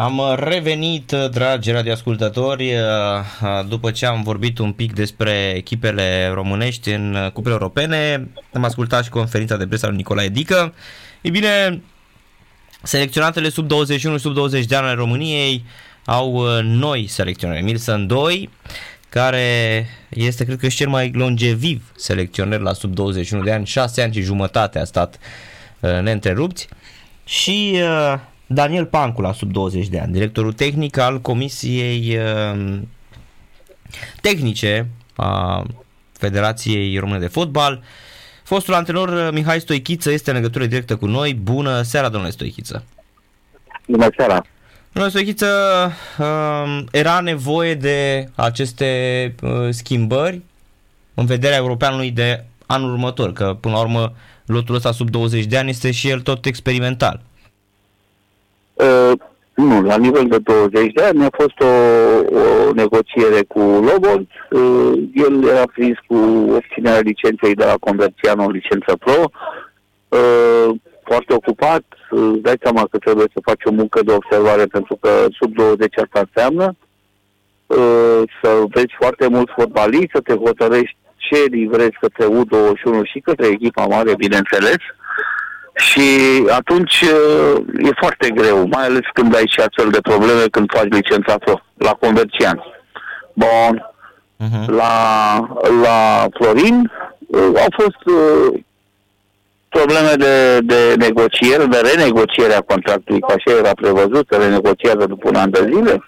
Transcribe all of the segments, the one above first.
Am revenit, dragi radioascultători, după ce am vorbit un pic despre echipele românești în cupele europene. Am ascultat și conferința de presă al Nicolae Dică. Ei bine, selecționatele sub 21 sub 20 de ani ale României au noi selecționări. Milson 2, care este, cred că, și cel mai longeviv selecționer la sub 21 de ani, 6 ani și jumătate a stat neîntrerupți. Și Daniel Pancu la sub 20 de ani, directorul tehnic al Comisiei uh, Tehnice a Federației Române de Fotbal. Fostul antrenor uh, Mihai Stoichiță este în legătură directă cu noi. Bună seara, domnule Stoichiță! Bună seara! Domnule Stoichiță, uh, era nevoie de aceste schimbări în vederea europeanului de anul următor, că până la urmă lotul ăsta sub 20 de ani este și el tot experimental. Uh, nu, la nivel de 20 de ani a fost o, o negociere cu Lobot. Uh, el era prins cu obținerea licenței de la Converțiano, licență pro. Uh, foarte ocupat, uh, dai seama că trebuie să faci o muncă de observare pentru că sub 20 asta înseamnă uh, să vezi foarte mult fotbalist, să te hotărești ce livrezi către U21 și către echipa mare, bineînțeles. Uh, și atunci e foarte greu, mai ales când ai și astfel de probleme când faci licența pro, la convercian. Bun. Uh-huh. La, la Florin au fost uh, probleme de, de negociere, de renegociere a contractului, ca așa era prevăzut, să renegociază după un an de zile,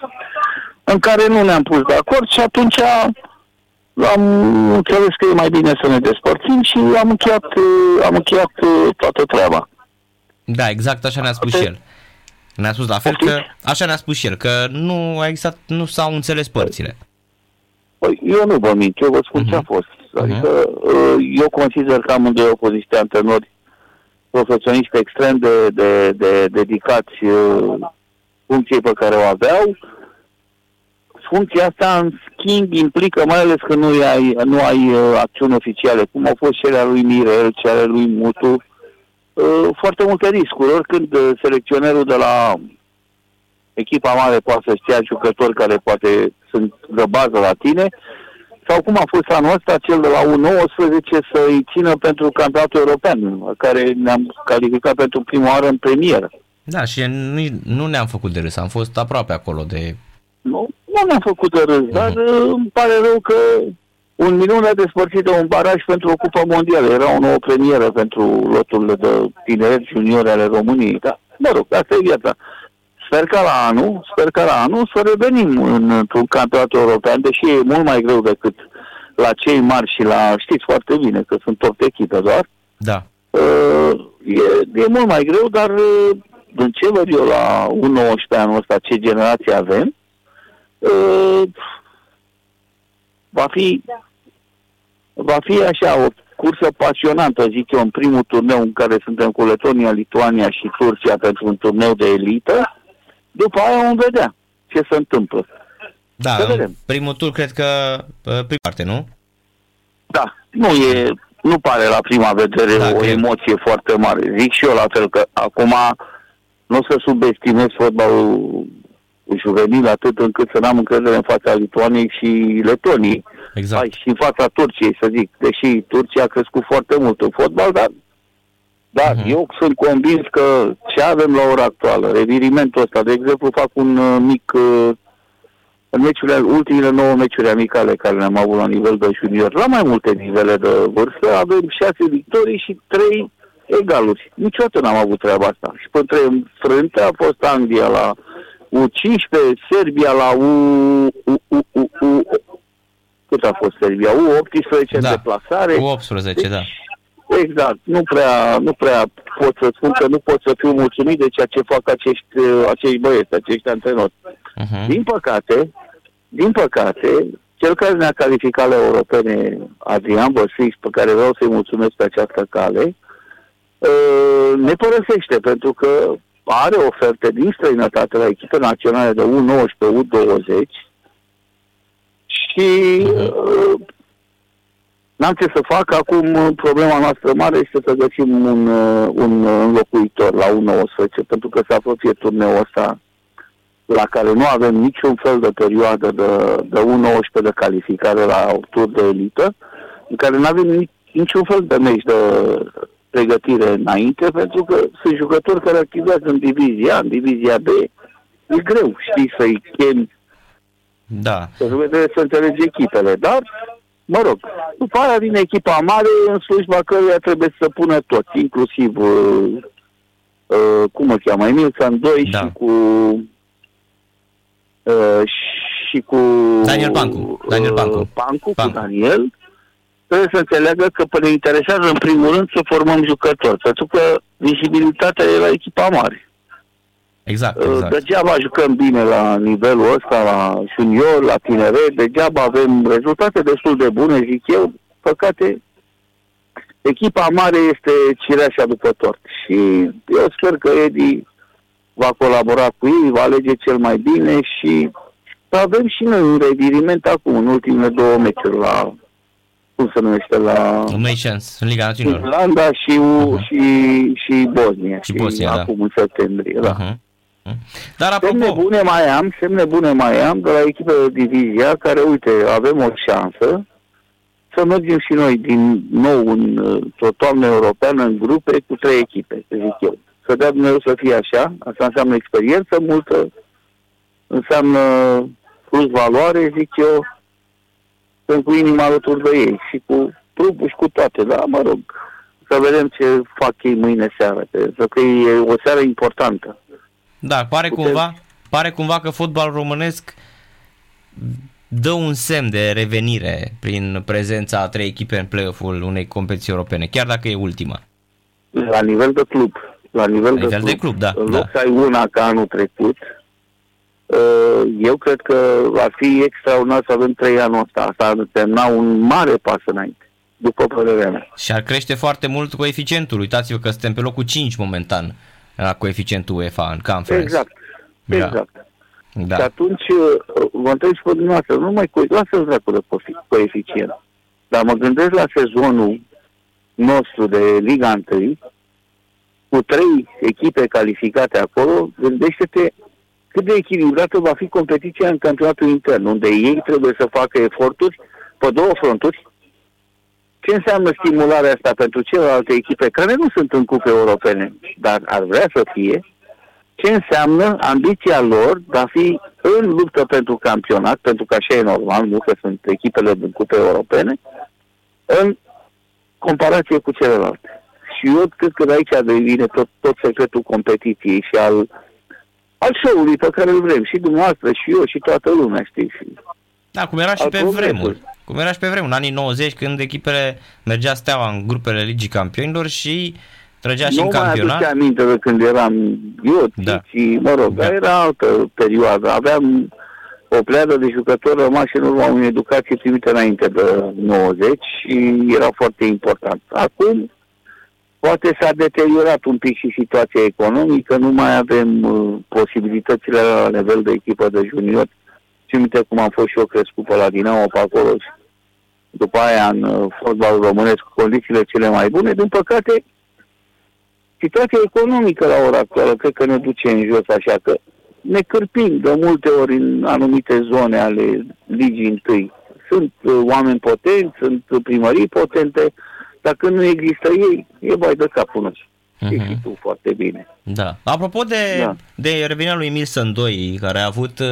în care nu ne-am pus de acord și atunci am înțeles că e mai bine să ne despărțim și am încheiat, am încheiat toată treaba. Da, exact așa ne-a spus și el. Ne-a spus la fel că, așa ne-a spus și el, că nu a existat, nu s-au înțeles părțile. Păi, eu nu vă mint, eu vă spun uh-huh. ce a mhm. fost. Adică uh-huh. eu consider că amândoi au fost niște antrenori profesioniști extrem de, de, de dedicați uh, funcției pe care o aveau funcția asta, în schimb, implică, mai ales că nu ai, nu ai uh, acțiuni oficiale, cum au fost cele ale lui Mirel, cele ale lui Mutu, uh, foarte multe riscuri. Oricând uh, selecționerul de la echipa mare poate să știa jucători care poate sunt de bază la tine, sau cum a fost anul ăsta, cel de la U19 să-i țină pentru campionatul european, care ne-am calificat pentru prima oară în premieră. Da, și nu, nu ne-am făcut de râs, am fost aproape acolo de nu, nu mi-a făcut de râs, uh-huh. dar uh, îmi pare rău că un minut a despărțit de un baraj pentru o cupă mondială. Era o nouă premieră pentru loturile de tineri juniori ale României. Dar, mă rog, asta e viața. Sper că la anul, sper că la anul să revenim în, într-un campionat european, deși e mult mai greu decât la cei mari și la, știți foarte bine că sunt tot echipe doar. Da. Uh, e, e mult mai greu, dar uh, în ce văd eu la 19 anul ăsta, ce generație avem, uh, va fi va fi așa o cursă pasionantă, zic eu, în primul turneu în care suntem cu Letonia, Lituania și Turcia pentru un turneu de elită. După aia vom vedea ce se întâmplă. Da, în primul tur cred că prima parte, nu? Da, nu e, nu pare la prima vedere da, o emoție foarte mare. Zic și eu la fel că acum nu o să subestimez fotbalul juvenil atât încât să n-am încredere în fața Lituaniei și Letonii. Exact. Hai, și în fața Turciei, să zic. Deși Turcia a crescut foarte mult în fotbal, dar da, uh-huh. eu sunt convins că ce avem la ora actuală, revirimentul ăsta, de exemplu, fac un uh, mic uh, în meciurile, ultimele nouă meciuri amicale care le-am avut la nivel de junior, la mai multe nivele de vârstă, avem șase victorii și trei egaluri. Niciodată n-am avut treaba asta. Și pe trei frânte a fost Anglia la U15, Serbia la U, U, U, U, U cât a fost Serbia? U18 da. deplasare. U18, deci, da. Exact. Nu prea, nu prea pot să spun că nu pot să fiu mulțumit de ceea ce fac acești, acești băieți, acești antrenori. Uh-huh. Din păcate, din păcate, cel care ne-a calificat la europene, Adrian Bosfix, pe care vreau să-i mulțumesc pe această cale, ă, ne părăsește, pentru că are oferte din străinătate la echipe naționale de U19, U20 și uh, n-am ce să fac. Acum problema noastră mare este să găsim un, uh, un înlocuitor la U19, pentru că s-a făcut turneul ăsta la care nu avem niciun fel de perioadă de, de 1-19 de calificare la tur de elită, în care nu avem nici, niciun fel de meci de pregătire înainte, pentru că sunt jucători care activează în divizia în divizia B. E greu, știi, să-i chemi da. Să vede să înțelegi echipele, dar, mă rog, după aia vine echipa mare în slujba căruia trebuie să pună tot, inclusiv, uh, uh, cum o cheamă, Emilson 2 Da. și cu... Uh, și cu... Daniel Pancu. Daniel Pancu. Uh, Pancu, Pancu. cu Daniel. Trebuie să înțeleagă că pe ne interesează în primul rând să formăm jucători, pentru că vizibilitatea e la echipa mare. Exact, Uh, exact. Degeaba jucăm bine la nivelul ăsta, la junior, la tineret, degeaba avem rezultate destul de bune, zic eu. Păcate, echipa mare este cireașa după tort. Și eu sper că Edi va colabora cu ei, va alege cel mai bine și avem și noi un reviriment acum, în ultimele două meciuri la, cum se numește, la Nations, în Liga Națiunilor. Irlanda și, Mhm. și, și Bosnia. Și Bosnia, da. acum în septembrie, da. Uh-huh. Dar Semne apropo, bune mai am, semne bune mai am de la echipe de divizia care, uite, avem o șansă să mergem și noi din nou în uh, o toamnă europeană în grupe cu trei echipe, să zic eu. Să dea Dumnezeu să fie așa, asta înseamnă experiență multă, înseamnă plus valoare, zic eu, sunt cu inima alături de ei și cu trupul și cu toate, da, mă rog, să vedem ce fac ei mâine seară, pentru că e o seară importantă. da, pare Putem- cumva, pare cumva că fotbalul românesc dă un semn de revenire prin prezența a trei echipe în play-off-ul unei competiții europene, chiar dacă e ultima. La nivel de club. La nivel, La nivel de club, da, În da. loc să ai una ca anul trecut, uh, eu cred că ar fi extraordinar să avem trei anul ăsta. Asta ar însemna un mare pas înainte, după părerea mea. Și ar crește foarte mult coeficientul. Uitați-vă că suntem pe locul 5 momentan la coeficientul UEFA în conference. Exact. Da. Exact. Da. Și atunci uh, vă întreb și pe dumneavoastră, nu mai co- lasă-l dracu de cofi- coeficient. Dar mă gândesc la sezonul nostru de Liga 1, cu trei echipe calificate acolo, gândește-te cât de echilibrată va fi competiția în campionatul intern, unde ei trebuie să facă eforturi pe două fronturi. Ce înseamnă stimularea asta pentru celelalte echipe care nu sunt în cupe europene, dar ar vrea să fie? ce înseamnă ambiția lor de a fi în luptă pentru campionat, pentru că așa e normal, nu că sunt echipele din cupe europene, în comparație cu celelalte. Și eu cred că de aici devine tot, tot secretul competiției și al, al show-ului pe care îl vrem. Și dumneavoastră, și eu, și toată lumea, știi? Și Da, cum era și Al pe progresului. vremuri. Cum era și pe vremuri, în anii 90, când echipele mergea steaua în grupele Ligii Campionilor și trăgea și nu în mai campionat. aduce aminte de când eram eu, Da. da. și, mă rog, Da. da. era altă perioadă. Aveam o pleadă de jucători rămași în urma unei educații primite înainte de 90 și era foarte important. Acum, poate s-a deteriorat un pic și situația economică, nu mai avem uh, posibilitățile la nivel de echipă de junior. Și minte cum am fost și eu crescut pe la Dinamo pe acolo și după aia în uh, fotbalul românesc cu condițiile cele mai bune. Din păcate, situația economică la ora actuală cred că ne duce în jos, așa că ne cârpim de multe ori în anumite zone ale ligii întâi. Sunt uh, oameni potenți, sunt primării potente, dar când nu există ei, e bai de capul nostru. Mhm. Uh-huh. Și tu foarte bine. Da. Apropo de, Da. de revenirea lui Milson 2, care a avut uh,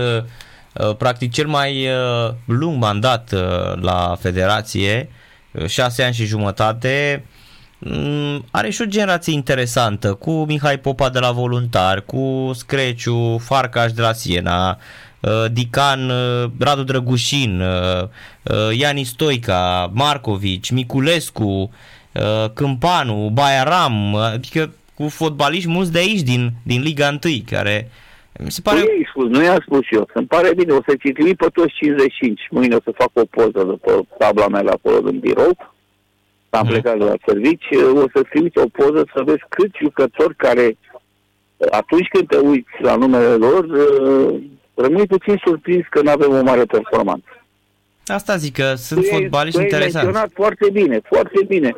uh, practic cel mai uh, lung mandat uh, la federație, uh, șase ani și jumătate, mm, are și o generație interesantă cu Mihai Popa de la Voluntari, cu Screciu, Farcaș de la Siena, uh, Dican, uh, Radu Drăgușin, uh, uh, Iani Stoica, Marcovici, Miculescu, uh, Câmpanu, Baiaram, adică cu fotbaliști mulți de aici din, din Liga 1, care mi se pare... Nu i spus, nu i-am spus eu. Îmi pare bine, o să-ți trimit pe toți 55. Mâine o să fac o poză după tabla mea la acolo din birou. Am Mhm. plecat de la servici. O să-ți trimit o poză să vezi câți jucători care, atunci când te uiți la numele lor, uh, rămâi puțin surprins că nu avem o mare performanță. Asta zic că sunt Tu ai- fotbaliști tu ai interesanți. menționat foarte bine, foarte bine.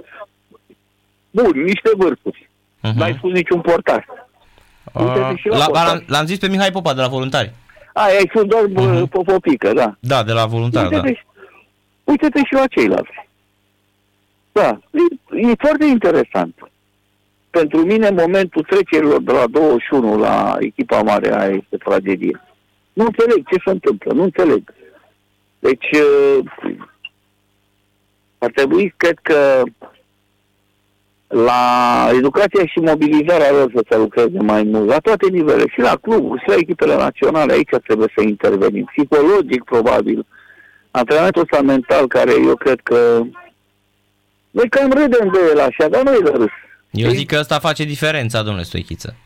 Bun, niște vârfuri. Mhm. N-ai spus niciun portar. Uite-te Uh, și la la, portar. l-am, l-am zis pe Mihai Popa de la Voluntari. A, ai fost doar Mhm. uh-huh. popopică, da. Da, de la voluntar, da. Uite-te, și- uite-te și la ceilalți. Da, e, e foarte interesant. Pentru mine, momentul trecerilor de la 21 la echipa mare, aia este tragedie. Nu înțeleg ce se întâmplă, nu înțeleg. Deci, uh, ar trebui, cred că, la educația și mobilizarea lor să se lucreze mai mult, la toate nivelele, și la cluburi, și la echipele naționale, aici trebuie să intervenim. Psihologic, probabil. Antrenamentul ăsta mental, care eu cred că... Noi cam râdem de el așa, dar nu e de râs. Eu zic că asta face diferența, domnule Stoichiță.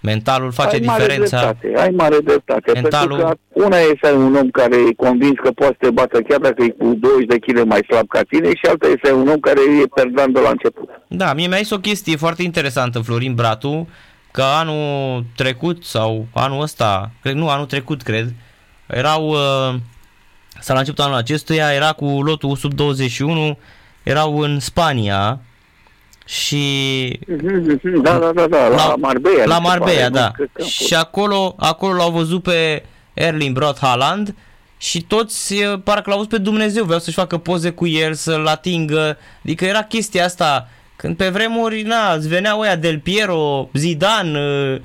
Mentalul face ai mare diferența. dreptate, ai mare dreptate. Mentalul- Pentru că una e să ai un om care e convins că poate să te bată chiar dacă e cu 20 de kg mai slab ca tine și alta e să ai un om care e perdant de la început. Da, mie mi-a zis o chestie foarte interesantă, Florin Bratu, că anul trecut sau anul ăsta, cred, nu, anul trecut, cred, erau, uh, sau la începutul anul acestuia, era cu lotul sub 21, erau în Spania și Da, da, da, da, la, Marbella. La mi se Marbella, pare, nu? da. Cred că a fost. Și acolo, acolo l-au văzut pe Erling Brot Haaland și toți eh, parcă l-au văzut pe Dumnezeu, vreau să-și facă poze cu el, să-l atingă. Adică era chestia asta, când pe vremuri, na, îți veneau ăia Del Piero, Zidane, eh,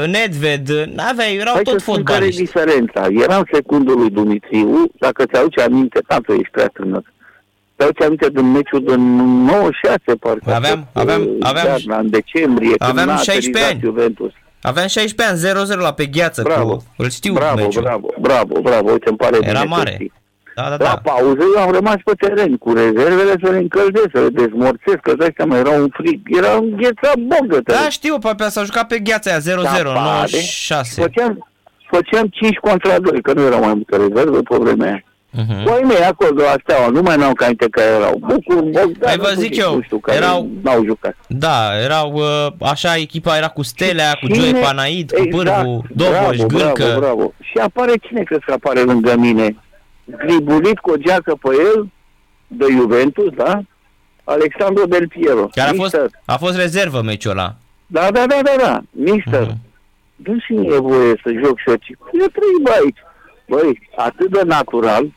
eh, Nedved, n-aveai, erau Hai tot să spun care e fotbaliști. diferența. Era în secundul lui Dumitriu, dacă ți-aduce aminte, tată, ești prea tânăr. Ți-aduce aminte din meciul din 96, parcă. Aveam- a fost, aveam- uh, aveam- iarna, în decembrie, aveam când n-a 16 aterizat ani. Juventus. Aveam 16 ani, 0-0 la pe gheață Bravo. cu, îl știu bravo, meciul. bravo, bravo, bravo, uite, îmi pare Era bine că mare. știi. Da, da, La da. pauză eu am rămas pe teren cu rezervele să le încălzesc, să le dezmorțesc, că dai seama, era un frig, era înghețat boc de teren. Da, știu, pe s-a jucat pe gheața aia 0-0, Da, pare. 96. Făceam, făceam 5 contra 2, că nu erau mai multe rezerve pe vremea aia. Mhm. Cu ai mei acolo de la Steaua, nu mai n-au ca care erau. Bucur, Bogdan, Hai, vă nu zic știu, eu, nu știu, care erau- n-au jucat. Da, erau uh, așa, echipa era cu Stelea, cu Joe Cine- Panaid, cu Pârvu, Doboș, bravo, Gâlcă. Bravo, bravo. Și apare cine crezi că apare lângă mine? Gribulit cu o geacă pe el, de Juventus, da? Alexandru Del Piero. Care a fost, Mister. a fost rezervă meciul ăla. Da, da, da, da, da. Mister. Mhm. dă și mie voie să joc și eu. ci- Eu trăi, bă, aici. Băi, atât de natural,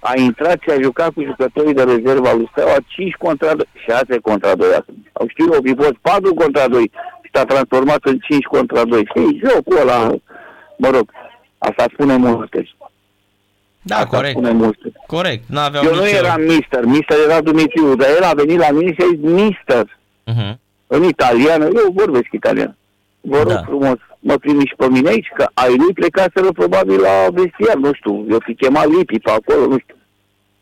a intrat și a jucat cu jucătorii de rezervă al lui Steaua 5 contra 2, 6 contra 2 acum. Au știu eu, fi fost 4 contra 2 și s-a transformat în 5 contra 2. Știi, jocul ăla, mă rog, asta spune multe. Da, asta corect, spune multe. corect. N-aveau Eu nicio... nu eram mister, mister era Dumitriu, dar el a venit la mine și a zis mister Mhm. în italiană, eu vorbesc italian. Vă rog Da. frumos, mă primi și pe mine aici, că ai lui plecaseră probabil la vestiar, nu știu, eu fi chemat Lipi pe acolo, nu știu.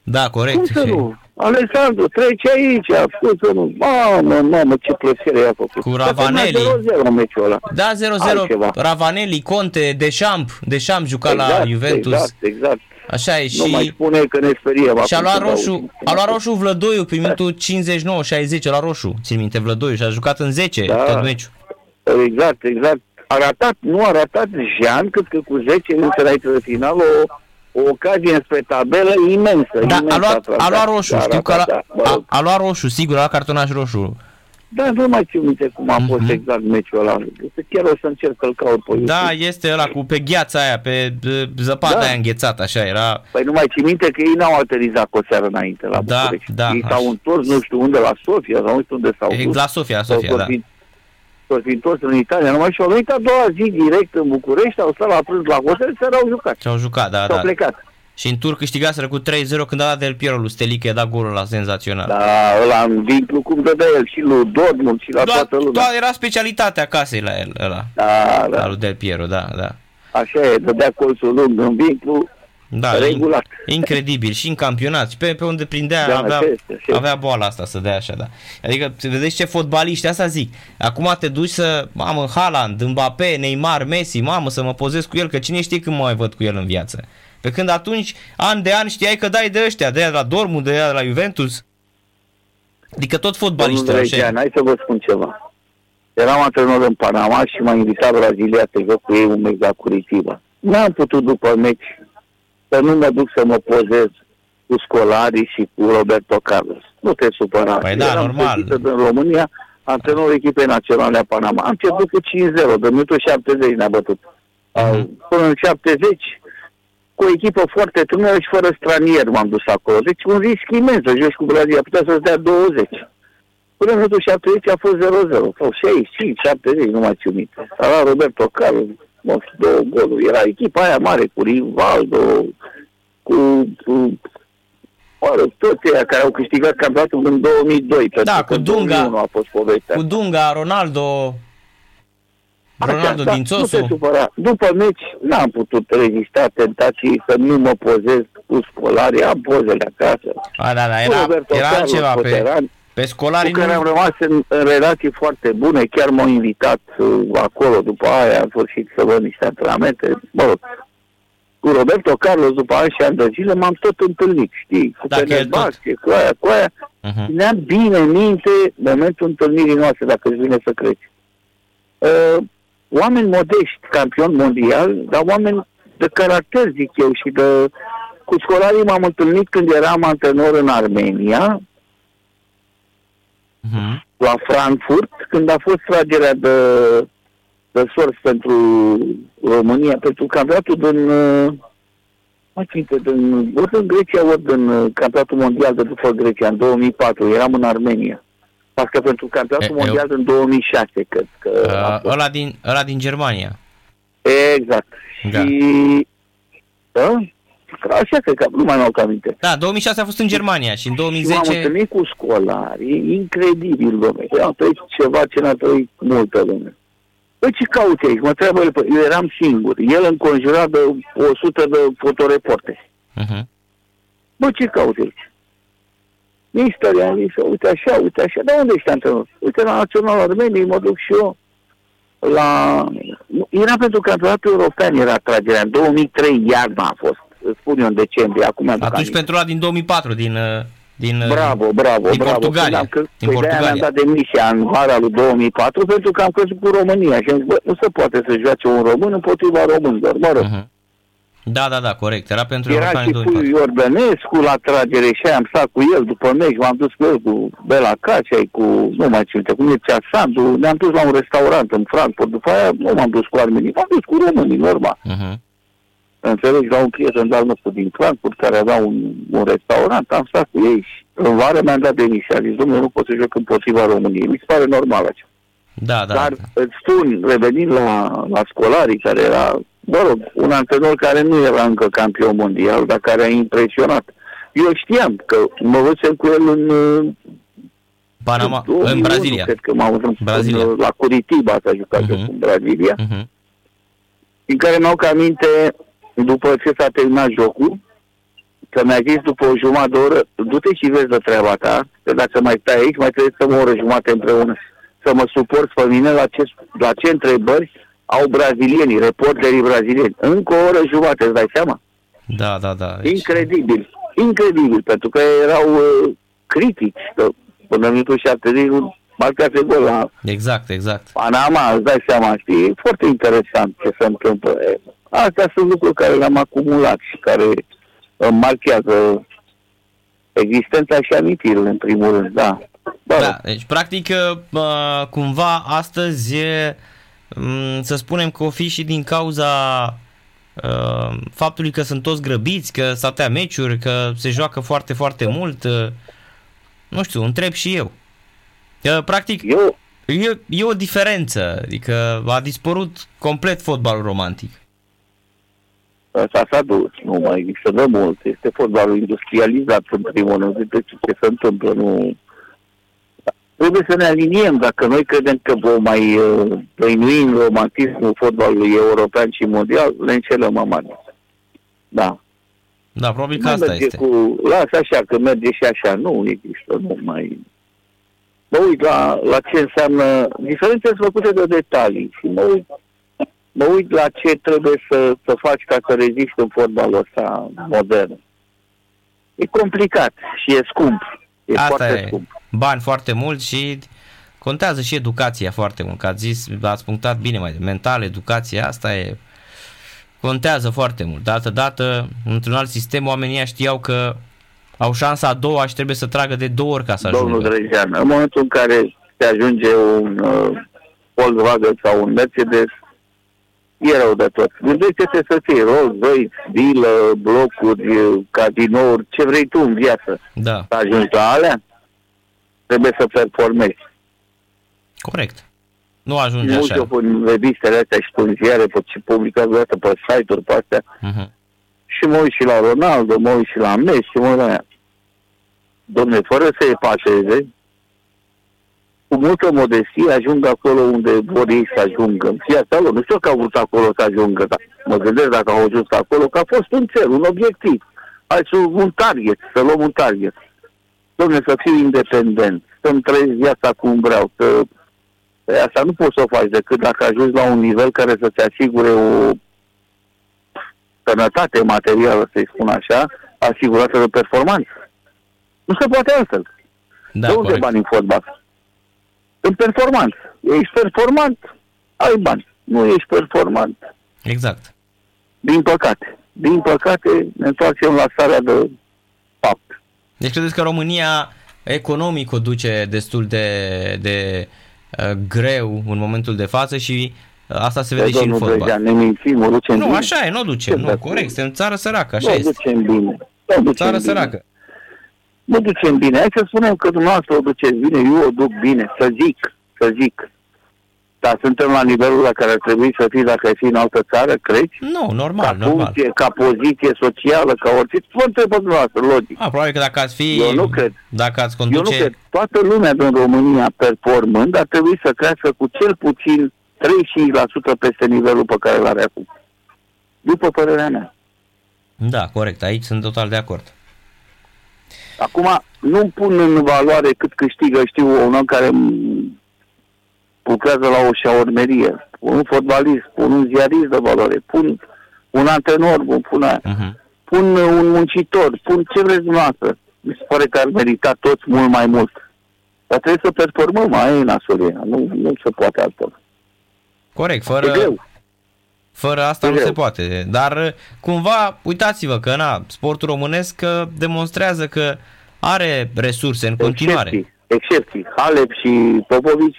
Da, Cum corect. să Și nu? Alexandru, trece aici, cum să nu? Mamă, mamă, ce plăcere i-a făcut. Cu Ravanelli. 0-0 meciul ăla. Da, 0-0, Altceva. Ravanelli, Conte, Deschamps, Deschamps juca la Juventus. Exact, exact. Așa e Nu mai și... spune că ne speriem. Și a acum luat când roșu, auzim. a luat roșu Vlădoiu prin minutul 59-60, a luat roșu, țin minte Vlădoiu și a jucat în 10 Da. tot meciul. Exact, exact. A ratat, nu a ratat Jean, cât că cu 10 minute înainte de final, o, o ocazie spre tabelă imensă. Da, imensă a luat, a tratat. luat roșu, Da, știu că a ratat, luat, da, mă a, rog. a luat roșu, sigur, a luat cartonaș roșu. Da, nu mai țin minte cum a fost Mhm. exact meciul ăla. Este Chiar o să încerc să-l caut pe YouTube. Da, este ăla cu pe gheața aia, pe uh, zăpada Da. aia înghețată, așa era. Păi nu mai țin minte că ei n-au aterizat cu o seară înainte la Da, București. da, ei așa. s-au întors, nu știu unde, la Sofia sau nu știu unde s-au E, dus. la Sofia, la Sau Sofia, s-au da. fi- S-au fi întors în Italia, numai și au venit a doua zi direct în București, au stat la prânz la hotel și au jucat. Și au jucat, da, S-au da. plecat. Și în tur câștigaseră cu 3-0 când a dat Del Piero lui Stelic, i-a dat golul la senzațional. Da, ăla în vinclu cum dădea el și lui Dortmund și la Doar, toată lumea. doar era specialitatea casei la el, ăla, Da, la da, lui Del Piero, da, da. așa e, dădea colțul lung în vinclu, Da, regulat. in- incredibil. Și în campionat. Și pe, pe unde prindea, Da, avea, așa este, așa avea boala asta să dea așa, da. Adică, vedeți ce fotbaliști, asta zic. Acum te duci să, mamă, Haaland, Mbappé, Neymar, Messi, mamă, să mă pozez cu el, că cine știe când mă mai văd cu el în viață. Pe când atunci, an de an, știai că dai de ăștia, de aia de la Dortmund, de aia de la Juventus. Adică tot fotbaliștii Domnule așa. Regean, hai să vă spun ceva. Eram antrenor în Panama și m-a invitat Brazilia să joc cu ei un meci la Curitiba. N-am putut după meci să nu mă duc să mă pozez cu Scolari și cu Roberto Carlos. Nu te supăra. Păi da, Eram normal. plătită din România, antrenorul echipei naționale a Panama. Am început cu 5-0, de minutul 70 ne-a bătut. Mhm. Până în 70 cu o echipă foarte tânără și fără stranier m-am dus acolo. Deci un risc imens să joci cu Brazilia, putea să-ți dea 20. Până în minutul 70 a fost 0-0, sau 65, 70, nu mai țin minte. Era Roberto Carlos, nu știu, două goluri. Era echipa aia mare cu Rivaldo, cu, cu mă rog, toți aia care au câștigat campionatul în 2002. Da, cu Dunga, a fost povestea. cu Dunga, Ronaldo, Ronaldo Așa, din da, nu se Țosu. supăra. După meci n-am putut rezista tentații să nu mă pozez cu scolarii, am pozele acasă. A, da, da, Cu era, Roberto era Carlos, altceva pe, Coteran, pe scolarii cu care am nu... rămas în, în relații foarte bune, chiar m-au invitat uh, acolo după aia, în sfârșit să văd niște antrenamente, mă rog. Cu Roberto Carlos, după ani și ani de zile, m-am tot întâlnit, știi, cu Dacă el Fenerbahce, cu aia, cu aia. Uh-huh. Țineam bine minte momentul întâlnirii noastre, dacă îți vine să crezi. Uh, oameni modești, campioni mondial, dar oameni de caracter, zic eu, și de... Cu scolarii m-am întâlnit când eram antrenor în Armenia, Uh-huh. la Frankfurt, când a fost tragerea de, de sorți pentru România, pentru campionatul din, uh, mai ținte, din, ori în Grecia, ori din uh, campionatul mondial de după Grecia, în 2004, eram în Armenia. Parcă pentru campionatul E- eu- mondial din 2006, cred că a Uh, fost. ăla, din, ăla din Germania. Exact. Da. Și... Da? Așa cred că, nu mai mi-au aminte. Da, 2006 a fost în Germania și în Și m-am 2010... întâlnit cu școlari, e incredibil, domnule. Eu am trăit ceva ce n-a trăit multă lume. Păi ce cauți aici? Mă întreabă el, păi, eu eram singur. El înconjurat de 100 de fotoreporteri. Uh-huh. Bă, ce cauți aici? Mister, i-am zis, uite așa, uite așa. Dar unde ești antrenor? Uite, la Național Armeniei mă duc și eu. La... Era pentru campionatul european, era tragerea. În 2003 iarna a fost. Îți spun eu în decembrie, acum mi-aduc Atunci aminte. pentru ăla din 2004, din... uh, din uh, Bravo, bravo, din bravo. Portugalia, Când am cre- din păi de-aia mi-am Portugalia. dat demisia în vara lui 2004 pentru că am crezut cu România și am zis, bă, nu se poate să joace un român împotriva românilor. Mă rog, Uh-huh. Da, da, da, corect. Era pentru era European și în cu 2004. Iordănescu la tragere și aia am stat cu el după meci, m-am dus cu el cu Bela Caceai, cu, nu mai țin minte, cu Mircea Sandu, ne-am dus la un restaurant în Frankfurt, după aia nu m-am dus cu armenii, m-am dus cu românii, normal. Uh-huh. Înțelegi, la un prieten de-al nostru din Frankfurt care avea un, un restaurant, am stat cu ei și în vară mi-am dat demisia. A zis, domnule, nu pot să joc împotriva României. Mi se pare normal așa. Da, da. Dar da. îți spun, revenind la, la scolarii, care era, mă rog, un antrenor care nu era încă campion mondial, dar care a impresionat. Eu știam că mă văzusem cu el în, Panama, în 2001, Brazilia. Cred că m-am văzut Brazilia. în, la Curitiba s-a jucat Mhm. uh-huh. cu Brazilia. Uh-huh. în care mi-au că aminte, după ce s-a terminat jocul, că mi-a zis după o jumătate de oră, du-te și vezi de treaba ta, că dacă mai stai aici, mai trebuie să mă o oră jumate împreună, să mă suport pe mine la ce, la ce întrebări au brazilienii, reporterii brazilieni. Încă o oră jumate, îți dai seama? Da, da, da. Deci, Incredibil, incredibil, pentru că erau uh, critici, că până în minutul 70 marcase gol la Exact, exact. Panama, îți dai seama, știi, e foarte interesant ce se întâmplă. E, Astea sunt lucruri care le-am acumulat și care îmi marchează existența și amintirile, în primul rând, da. Da, Da, deci practic uh, cumva astăzi e, m, să spunem că o fi și din cauza uh, faptului că sunt toți grăbiți, că s atâtea meciuri, că se joacă foarte, foarte mult. uh, Nu știu, întreb și eu. Că practic Eu, e, e o diferență, adică a dispărut complet fotbalul romantic. Asta s-a dus, nu mai există de mult, este fotbalul industrializat în primul rând, de ce, ce se întâmplă, nu... Trebuie să ne aliniem, dacă noi credem că vom mai uh, dăinui în romantismul fotbalului european și mondial, le înșelăm amare. Da. Da, probabil că Nu asta merge este. Cu, lasă așa, că merge și așa. Nu există, nu mai... Mă uit la, la ce înseamnă... Diferențe sunt făcute de detalii și mă uit, mă uit la ce trebuie să, să faci ca să reziști în fotbalul ăsta modern. E complicat și e scump. E Asta foarte e. scump. Bani foarte mult și contează și educația foarte mult. Că ați zis, ați punctat bine mai mental, educația, asta e contează foarte mult. De altă dată, într-un alt sistem, oamenii ăia știau că au șansa a doua și trebuie să tragă de două ori ca să Domnul ajungă. Drejean, în momentul în care se ajunge un uh, Volkswagen sau un Mercedes, e rău de tot. Gândește-te să fii roz, băi, bilă, blocuri, cadinouri, ce vrei tu în viață. Da. Să ajungi la alea, trebuie să performezi. Corect. Nu ajunge Mulți așa. o pun revistele astea și pun ziare, pe ce publică dată pe site-uri, pe astea. Mhm. Și mă uit și la Ronaldo, mă uit și la Messi, și mă uit la aia. Domne, fără să se paseze, cu multă modestie ajung acolo unde vor ei să ajungă. În viața lor. Nu știu că au vrut acolo să ajungă, dar mă gândesc dacă au ajuns acolo, că a fost un cel, un obiectiv. Hai să un target, să luăm un target. Domne, să fiu independent, să-mi trăiesc viața cum vreau, să... Păi Asta nu poți să o faci decât dacă ajungi la un nivel care să-ți asigure o sănătate materială, să-i spun așa, asigurată de performanță. Nu se poate altfel. Da, de unde corect. bani în fotbal? În performanță. Ești performant, ai bani. Nu ești performant. Exact. Din păcate. Din păcate ne întoarcem la starea de fapt. Deci credeți că România economic o duce destul de, de uh, greu în momentul de față și uh, asta se vede Pe și în domnul fotbal. Brejean, ne mințim, o ducem Nu, bine. așa e, nu o ducem, Ce nu, dacă- corect, suntem țară săracă, așa nu o este. ducem bine. Nu o ducem Țară bine. săracă. Nu ducem bine. Hai să spunem că dumneavoastră o duceți bine, eu o duc bine, să zic, să zic. Dar suntem la nivelul la care ar trebui să fii dacă ai fi în altă țară, crezi? Nu, normal, ca normal. funcție, ca poziție socială, ca orice. Vă întreb pe dumneavoastră, logic. A, probabil că dacă ați fi, Eu nu cred. dacă ați Eu nu conduce, cred. Toată lumea din România performând ar trebui să crească cu cel puțin 35% peste nivelul pe care l-are acum. După părerea mea. da, corect, aici sunt total de acord. Acum, nu pun în valoare cât câștigă, știu, un om care m, lucrează la o șaormerie, pun un fotbalist, pun un ziarist de valoare, pun un antrenor, bun, pun aia. Uh-huh. pun un muncitor, pun ce vreți dumneavoastră. Mi se pare că ar merita toți mult mai mult. Dar trebuie să performăm, aia e nasolia. Nu, nu se poate altfel. Corect, E fără, greu. Fără asta E nu greu. se poate. Dar uh, cumva, uitați-vă că na, sportul românesc uh, demonstrează că are resurse în continuare. Excepții, excepții. Halep și Popovici,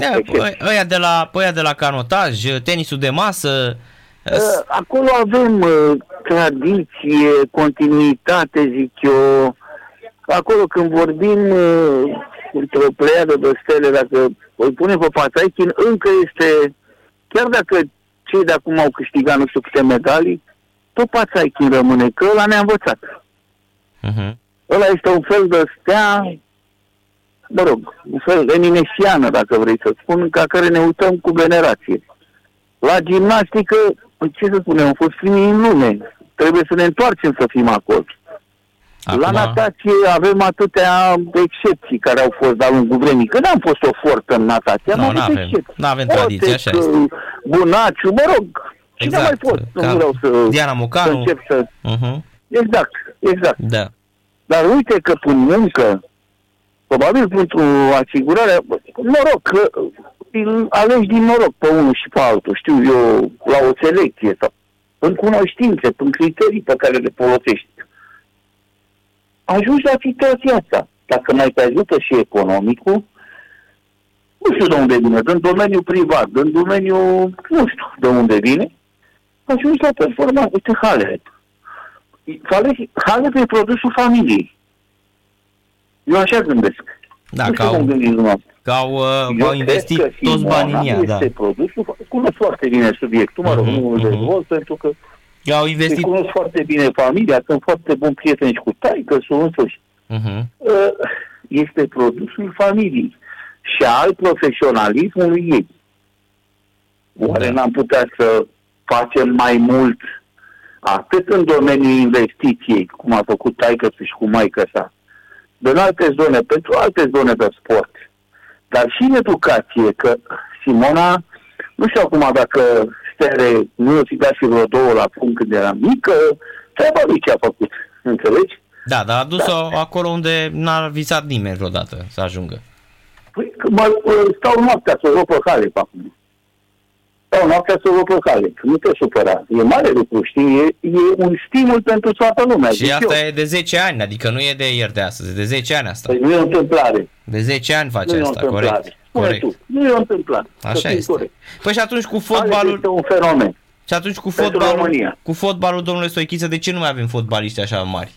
Ia, Excepții. ă- ăia de la, ăia de la canotaj, tenisul de masă, uh, Uh, Acolo avem uh, tradiție, continuitate, zic eu. Acolo când vorbim uh, într-o pleiadă de stele, dacă îl punem pe Pataichin, încă este, chiar dacă cei de acum au câștigat nu știu câte medalii, tot Pataichin rămâne, că ăla ne-a învățat. uh-huh. Ăla este un fel de stea, mă rog, un fel eminesiană, dacă vrei să spun, ca care ne uităm cu venerație. La gimnastică, păi ce să spunem, am fost primii în lume. Trebuie să ne întoarcem să fim acolo. La natație avem atâtea excepții care au fost de-a lungul vremii. Că n-am fost o forță în natație, am Nu, avut n-avem. excepții. N-avem tradiție, așa Otec, este. Bunaciu, mă rog. Cine Exact. mai fost? Nu Ca vreau să, Diana să Mocanu. încep să... Uh-huh. Exact, exact. Da. Dar uite că prin muncă, probabil pentru asigurare, noroc, că îl alegi din noroc pe unul și pe altul, știu eu, la o selecție sau în cunoștințe, în criterii pe care le folosești. Ajungi la situația asta. Dacă mai te ajută și economicul, nu știu de unde vine, din domeniul privat, din domeniul, nu știu de unde vine, ajungi la performanță. Uite, Halep. Halep, Halep e produsul familiei. Eu așa gândesc. Da, nu că știu cum au, gândiți dumneavoastră. că au, uh, Eu au cred investit că toți Simona banii în ea, este da. produsul, cunosc foarte bine subiectul, mă rog, Mhm, nu îl mhm. dezvolt pentru că Că au îi investit. cunosc foarte bine familia, sunt foarte buni prieteni și cu taică, sunt însuși. Uh-huh. Uh, Este produsul familiei și al profesionalismului ei. Oare Da. n-am putea să facem mai mult atât în domeniul investiției, cum a făcut taică și cu maică sa, în alte zone, pentru alte zone de sport, dar și în educație, că Simona, nu știu acum dacă Stere nu o dat și vreo două la punct când era mică, treaba lui ce a făcut, înțelegi? Da, dar a dus-o acolo unde n-a visat nimeni vreodată să ajungă. Păi, că mă, stau noaptea să o rog pe Halep acum. Stau noaptea să o rog pe Halep. Nu te supăra. E mare lucru, știi? E, e un stimul pentru toată lumea. Și zic asta eu. e de 10 ani, adică nu e de ieri de astăzi, e de 10 ani asta. Păi nu e o întâmplare. De 10 ani face nu e o asta, întâmplare. corect. Spune Corect. tu. Nu e întâmplat. Așa să fim este. Corect. Păi și atunci cu Alex fotbalul, este un fenomen. și atunci cu pentru fotbalul, România. cu fotbalul, domnule Stoichiță, de ce nu mai avem fotbaliști așa mari?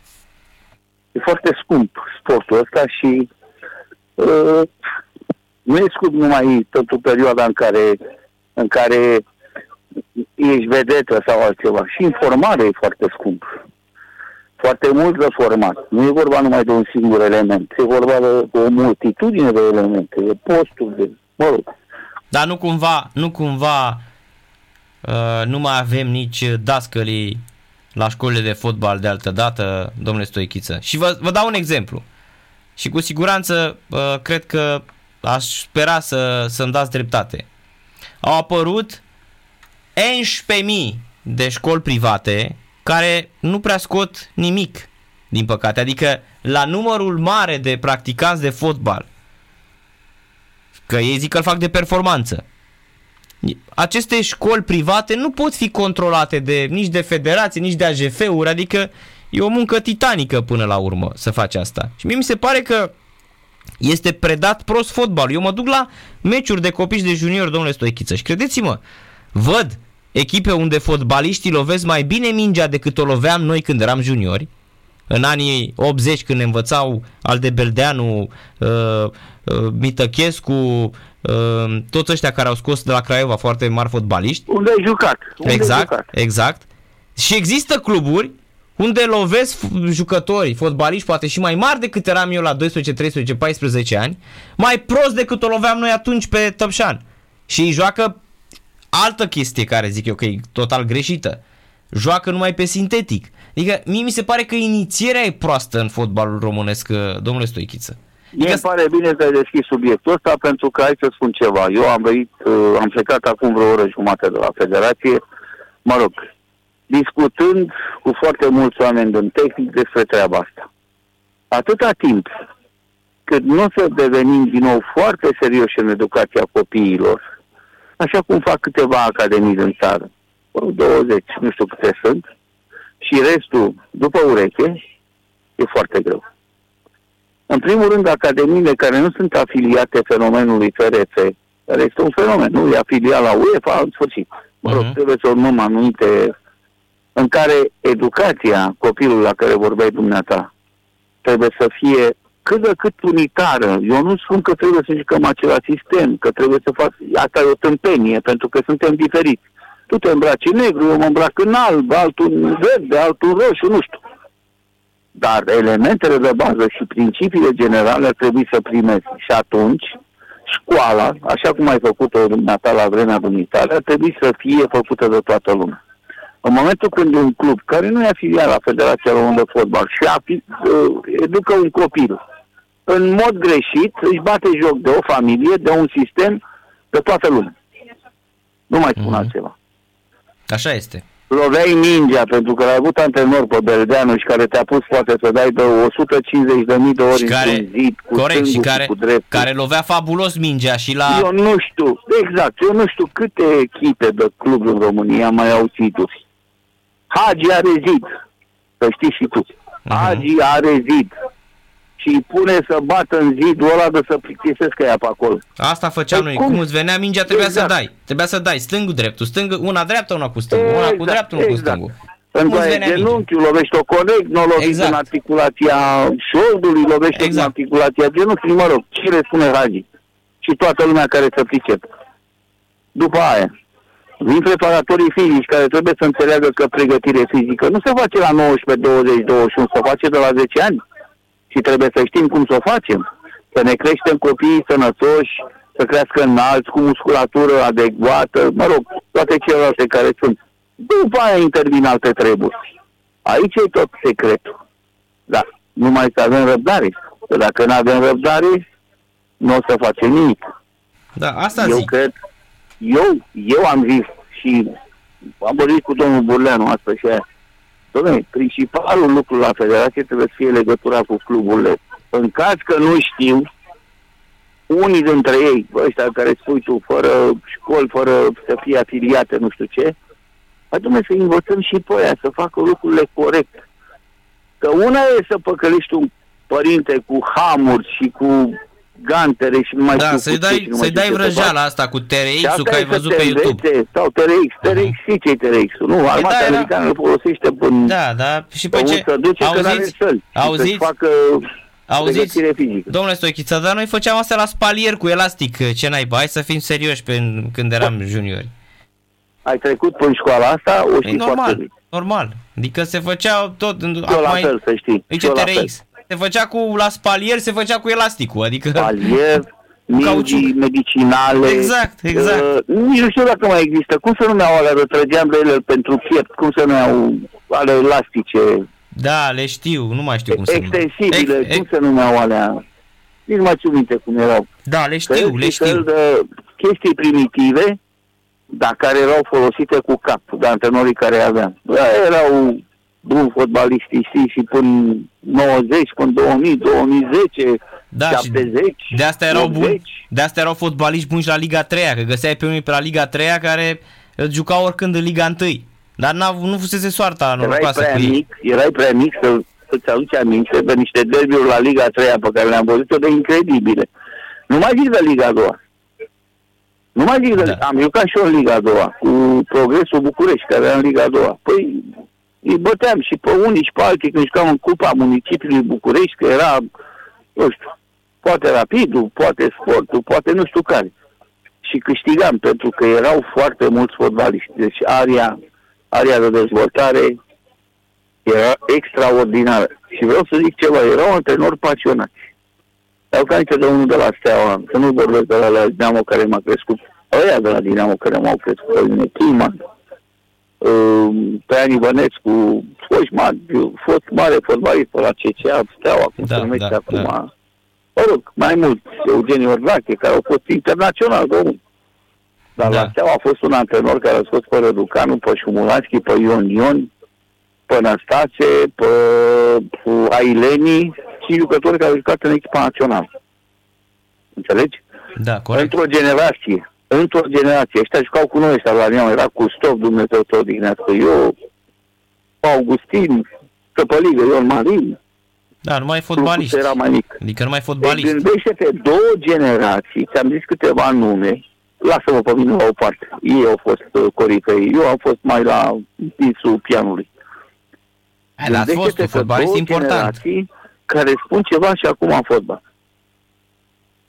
E foarte scump sportul ăsta și uh, nu e scump numai pentru perioada în care, în care ești vedetă sau altceva. Și informarea e foarte scump. Foarte mult de format. Nu e vorba numai de un singur element. E vorba de o multitudine de elemente, de posturi, de... Mă rog, Dar nu cumva, nu cumva uh, nu mai avem nici dascălii la școlile de fotbal de altă dată, domnule Stoichiță. Și vă, vă dau un exemplu. Și cu siguranță uh, cred că aș spera să, să-mi dați dreptate. Au apărut 11.000 de școli private care nu prea scot nimic, din păcate. Adică la numărul mare de practicanți de fotbal, că ei zic că îl fac de performanță, aceste școli private nu pot fi controlate de, nici de federație, nici de AGF-uri, adică e o muncă titanică până la urmă să faci asta. Și mie mi se pare că este predat prost fotbal. Eu mă duc la meciuri de copii și de juniori, domnule Stoichiță, și credeți-mă, văd echipe unde fotbaliștii lovesc mai bine mingea decât o loveam noi când eram juniori, în anii 80 când ne învățau Aldebeldeanu, uh, uh, Mităchescu, uh, toți ăștia care au scos de la Craiova foarte mari fotbaliști. unde ai jucat? Unde ai Exact, jucat? exact. Și există cluburi unde lovesc f- jucători, fotbaliști, poate și mai mari decât eram eu la 12, 13, 14 ani, mai prost decât o loveam noi atunci pe Tăpșan. Și îi joacă altă chestie care zic eu că e total greșită. Joacă numai pe sintetic. Adică mie mi se pare că inițierea e proastă în fotbalul românesc, domnule Stoichiță. Mie Adică- îmi pare bine că ai deschis subiectul ăsta pentru că hai să spun ceva. Eu am venit, uh, am plecat acum vreo oră jumate de la Federație, mă rog, discutând cu foarte mulți oameni din tehnic despre treaba asta. Atâta timp cât nu o să devenim din nou foarte serioși în educația copiilor, așa cum fac câteva academii din țară, vreo 20, nu știu câte sunt, și restul după ureche, e foarte greu. În primul rând, academiile care nu sunt afiliate fenomenului FRF, care este un fenomen, nu e afiliat la UEFA, în sfârșit. Mă rog, Mhm. trebuie să urmăm anumite în care educația copilului la care vorbeai dumneata trebuie să fie cât de cât unitară. Eu nu spun că trebuie să jucăm același sistem, că trebuie să fac... Asta e o tâmpenie, pentru că suntem diferiți. Tu te îmbraci în negru, eu mă îmbrac în alb, altul în verde, altul în roșu, nu știu. Dar elementele de bază și principiile generale ar trebui să primezi. Și atunci, școala, așa cum ai făcut-o dumneata la vremea dumitare, ar trebui să fie făcută de toată lumea. În momentul când un club care nu e afiliat la Federația Română de Fotbal și afi, uh, educă un copil în mod greșit, își bate joc de o familie, de un sistem, de toată lumea. Nu mai spun Mhm. altceva Așa este. loveai mingea pentru că l-ai avut antrenor pe Beldeanu și care te-a pus poate să dai de 150 de mii de ori Și care, într-un zid cu corect, și stângul care, cu dreptul. care lovea fabulos mingea și la... Eu nu știu, exact, eu nu știu câte echipe de club în România mai au ziduri. Hagi are zid, să știi și tu. Mhm. Hagi are zid. Și îi pune să bată în zidul ăla de să plictisesc ea pe acolo. Asta făceam Păi noi. cum? Cum îți venea mingea, trebuia Exact. să dai. Trebuia să dai stângul, dreptul, stângul, una dreaptă, una cu stângul, una cu Exact, dreaptul, una cu exact. stângul. Pentru Cum că îți ai venea mingea? genunchiul, lovești-o corect, nu o lovești Exact. în articulația șoldului, lovești Exact. în articulația genunchiului, mă rog, ce le spune Hagi? Și toată lumea care se pricepe. După aia, vin preparatorii fizici care trebuie să înțeleagă că pregătire fizică nu se face la 19, 20, 21, se face de la 10 ani. Și trebuie să știm cum să o facem. Să ne creștem copiii sănătoși, să crească înalți, cu musculatură adecvată, mă rog, toate celelalte care sunt. După aia intervin alte treburi. Aici e tot secretul. Da, numai să avem răbdare. Că dacă nu avem răbdare, nu o să facem nimic. Da, asta eu zic. cred, eu, eu am zis și am vorbit cu domnul Burleanu asta și aia. Dom'le, principalul lucru la federație trebuie să fie legătura cu cluburile. În caz că nu știu, unii dintre ei, ăștia care spui tu, fără școli, fără să fie afiliate, nu știu ce, atunci să învățăm și pe aia să facă lucrurile corect. Că una e să păcălești un părinte cu hamuri și cu gantere și nu mai Da, știu să-i cu ce dai, și nu mai să-i știu dai ce să fac. vrăjeala asta cu Și TRX-ul, asta că e ai să văzut te pe YouTube. învețe, Sau TRX, TRX, și ce TRX-ul? Nu, armata da, era- americană îl folosește până Da, da, și pe pe unde ce... să duce când are Auziți? săli. și să-și Auziți? facă Auziți? pregătire fizică. Domnule Stoichița, dar noi făceam asta la spalier cu elastic, ce naiba, hai să fim serioși pe, când eram juniori. Ai trecut până școala asta, o E știi foarte normal, bine. normal. Adică se făcea tot... Eu la fel, să știi. Uite Eu la fel. TRX. Se făcea cu, la spalier, se făcea cu elasticul, adică... Palier, mingii Cauciuc. medicinale. Exact, exact. Uh, nici nu știu dacă mai există. Cum să numeau alea de trăgeam de ele pentru piept? Cum să numeau ale elastice? Da, le știu, nu mai știu cum se numește. extensibile, Ex- cum se numeau alea? Nici nu mai țin minte cum erau. Da, le știu, Fel le și știu. fel de chestii primitive, dar care erau folosite cu cap de antrenorii care aveam. Da, erau buni fotbaliști, știi, și până 90, până 2000, 2010, Da, și 70, De asta erau 80. buni, de asta erau fotbaliști buni și la Liga 3 că găseai pe unii pe la Liga 3 care îl jucau oricând în Liga 1. Dar n-a, nu fusese soarta Erai norocoasă prea cu ei. mic, erai prea mic să îți aduci aminte de niște derbiuri la Liga 3 pe care le-am văzut de incredibile. Nu mai zic de Liga 2. Nu mai zic de Da. Am jucat și eu în Liga 2 cu Progresul București, care era în Liga 2. Păi îi băteam și pe unii și pe alții când jucam în Cupa Municipiului București, că era, nu știu, poate rapidul, poate sportul, poate nu știu care. Și câștigam pentru că erau foarte mulți fotbaliști. Deci aria, aria de dezvoltare era extraordinară. Și vreau să zic ceva, erau antrenori pasionați. Au ca niște de unul de la Steaua, să nu vorbesc de la, la Dinamo care m-a crescut, ăia de la Dinamo care m-au crescut, pe mine, Chiman, Traian Ivănescu, foști mari, fost mare fotbalist pe la CCA, Steaua, cum Da, se numește da, acum. da. Mă rog, mai mult, Eugeniu Orlache, care au fost internațional, domnul. Dar Da. la Steaua a fost un antrenor care a scos pe Răducanu, pe Șumulanski, pe Ion Ion, pe Năstase, pe, pe Aileni și jucători care au jucat în echipa națională. Înțelegi? Da, corect. Într-o generație. Într-o generație. Ăștia jucau cu noi ăștia la Neam. Era cu stop, Dumnezeu tot odihnească. Eu, Augustin, Căpăligă, Ion Marin. Da, numai Clubul fotbaliști. Era mai mic. Adică numai Deci fotbaliști. gândește-te, două generații, ți-am zis câteva nume, lasă-mă pe mine la o parte. Ei au fost uh, corifei, eu am fost mai la visul pianului. Hai, dar ați fost Gândește-te un că fotbalist două important. generații care spun ceva și acum în fotbal.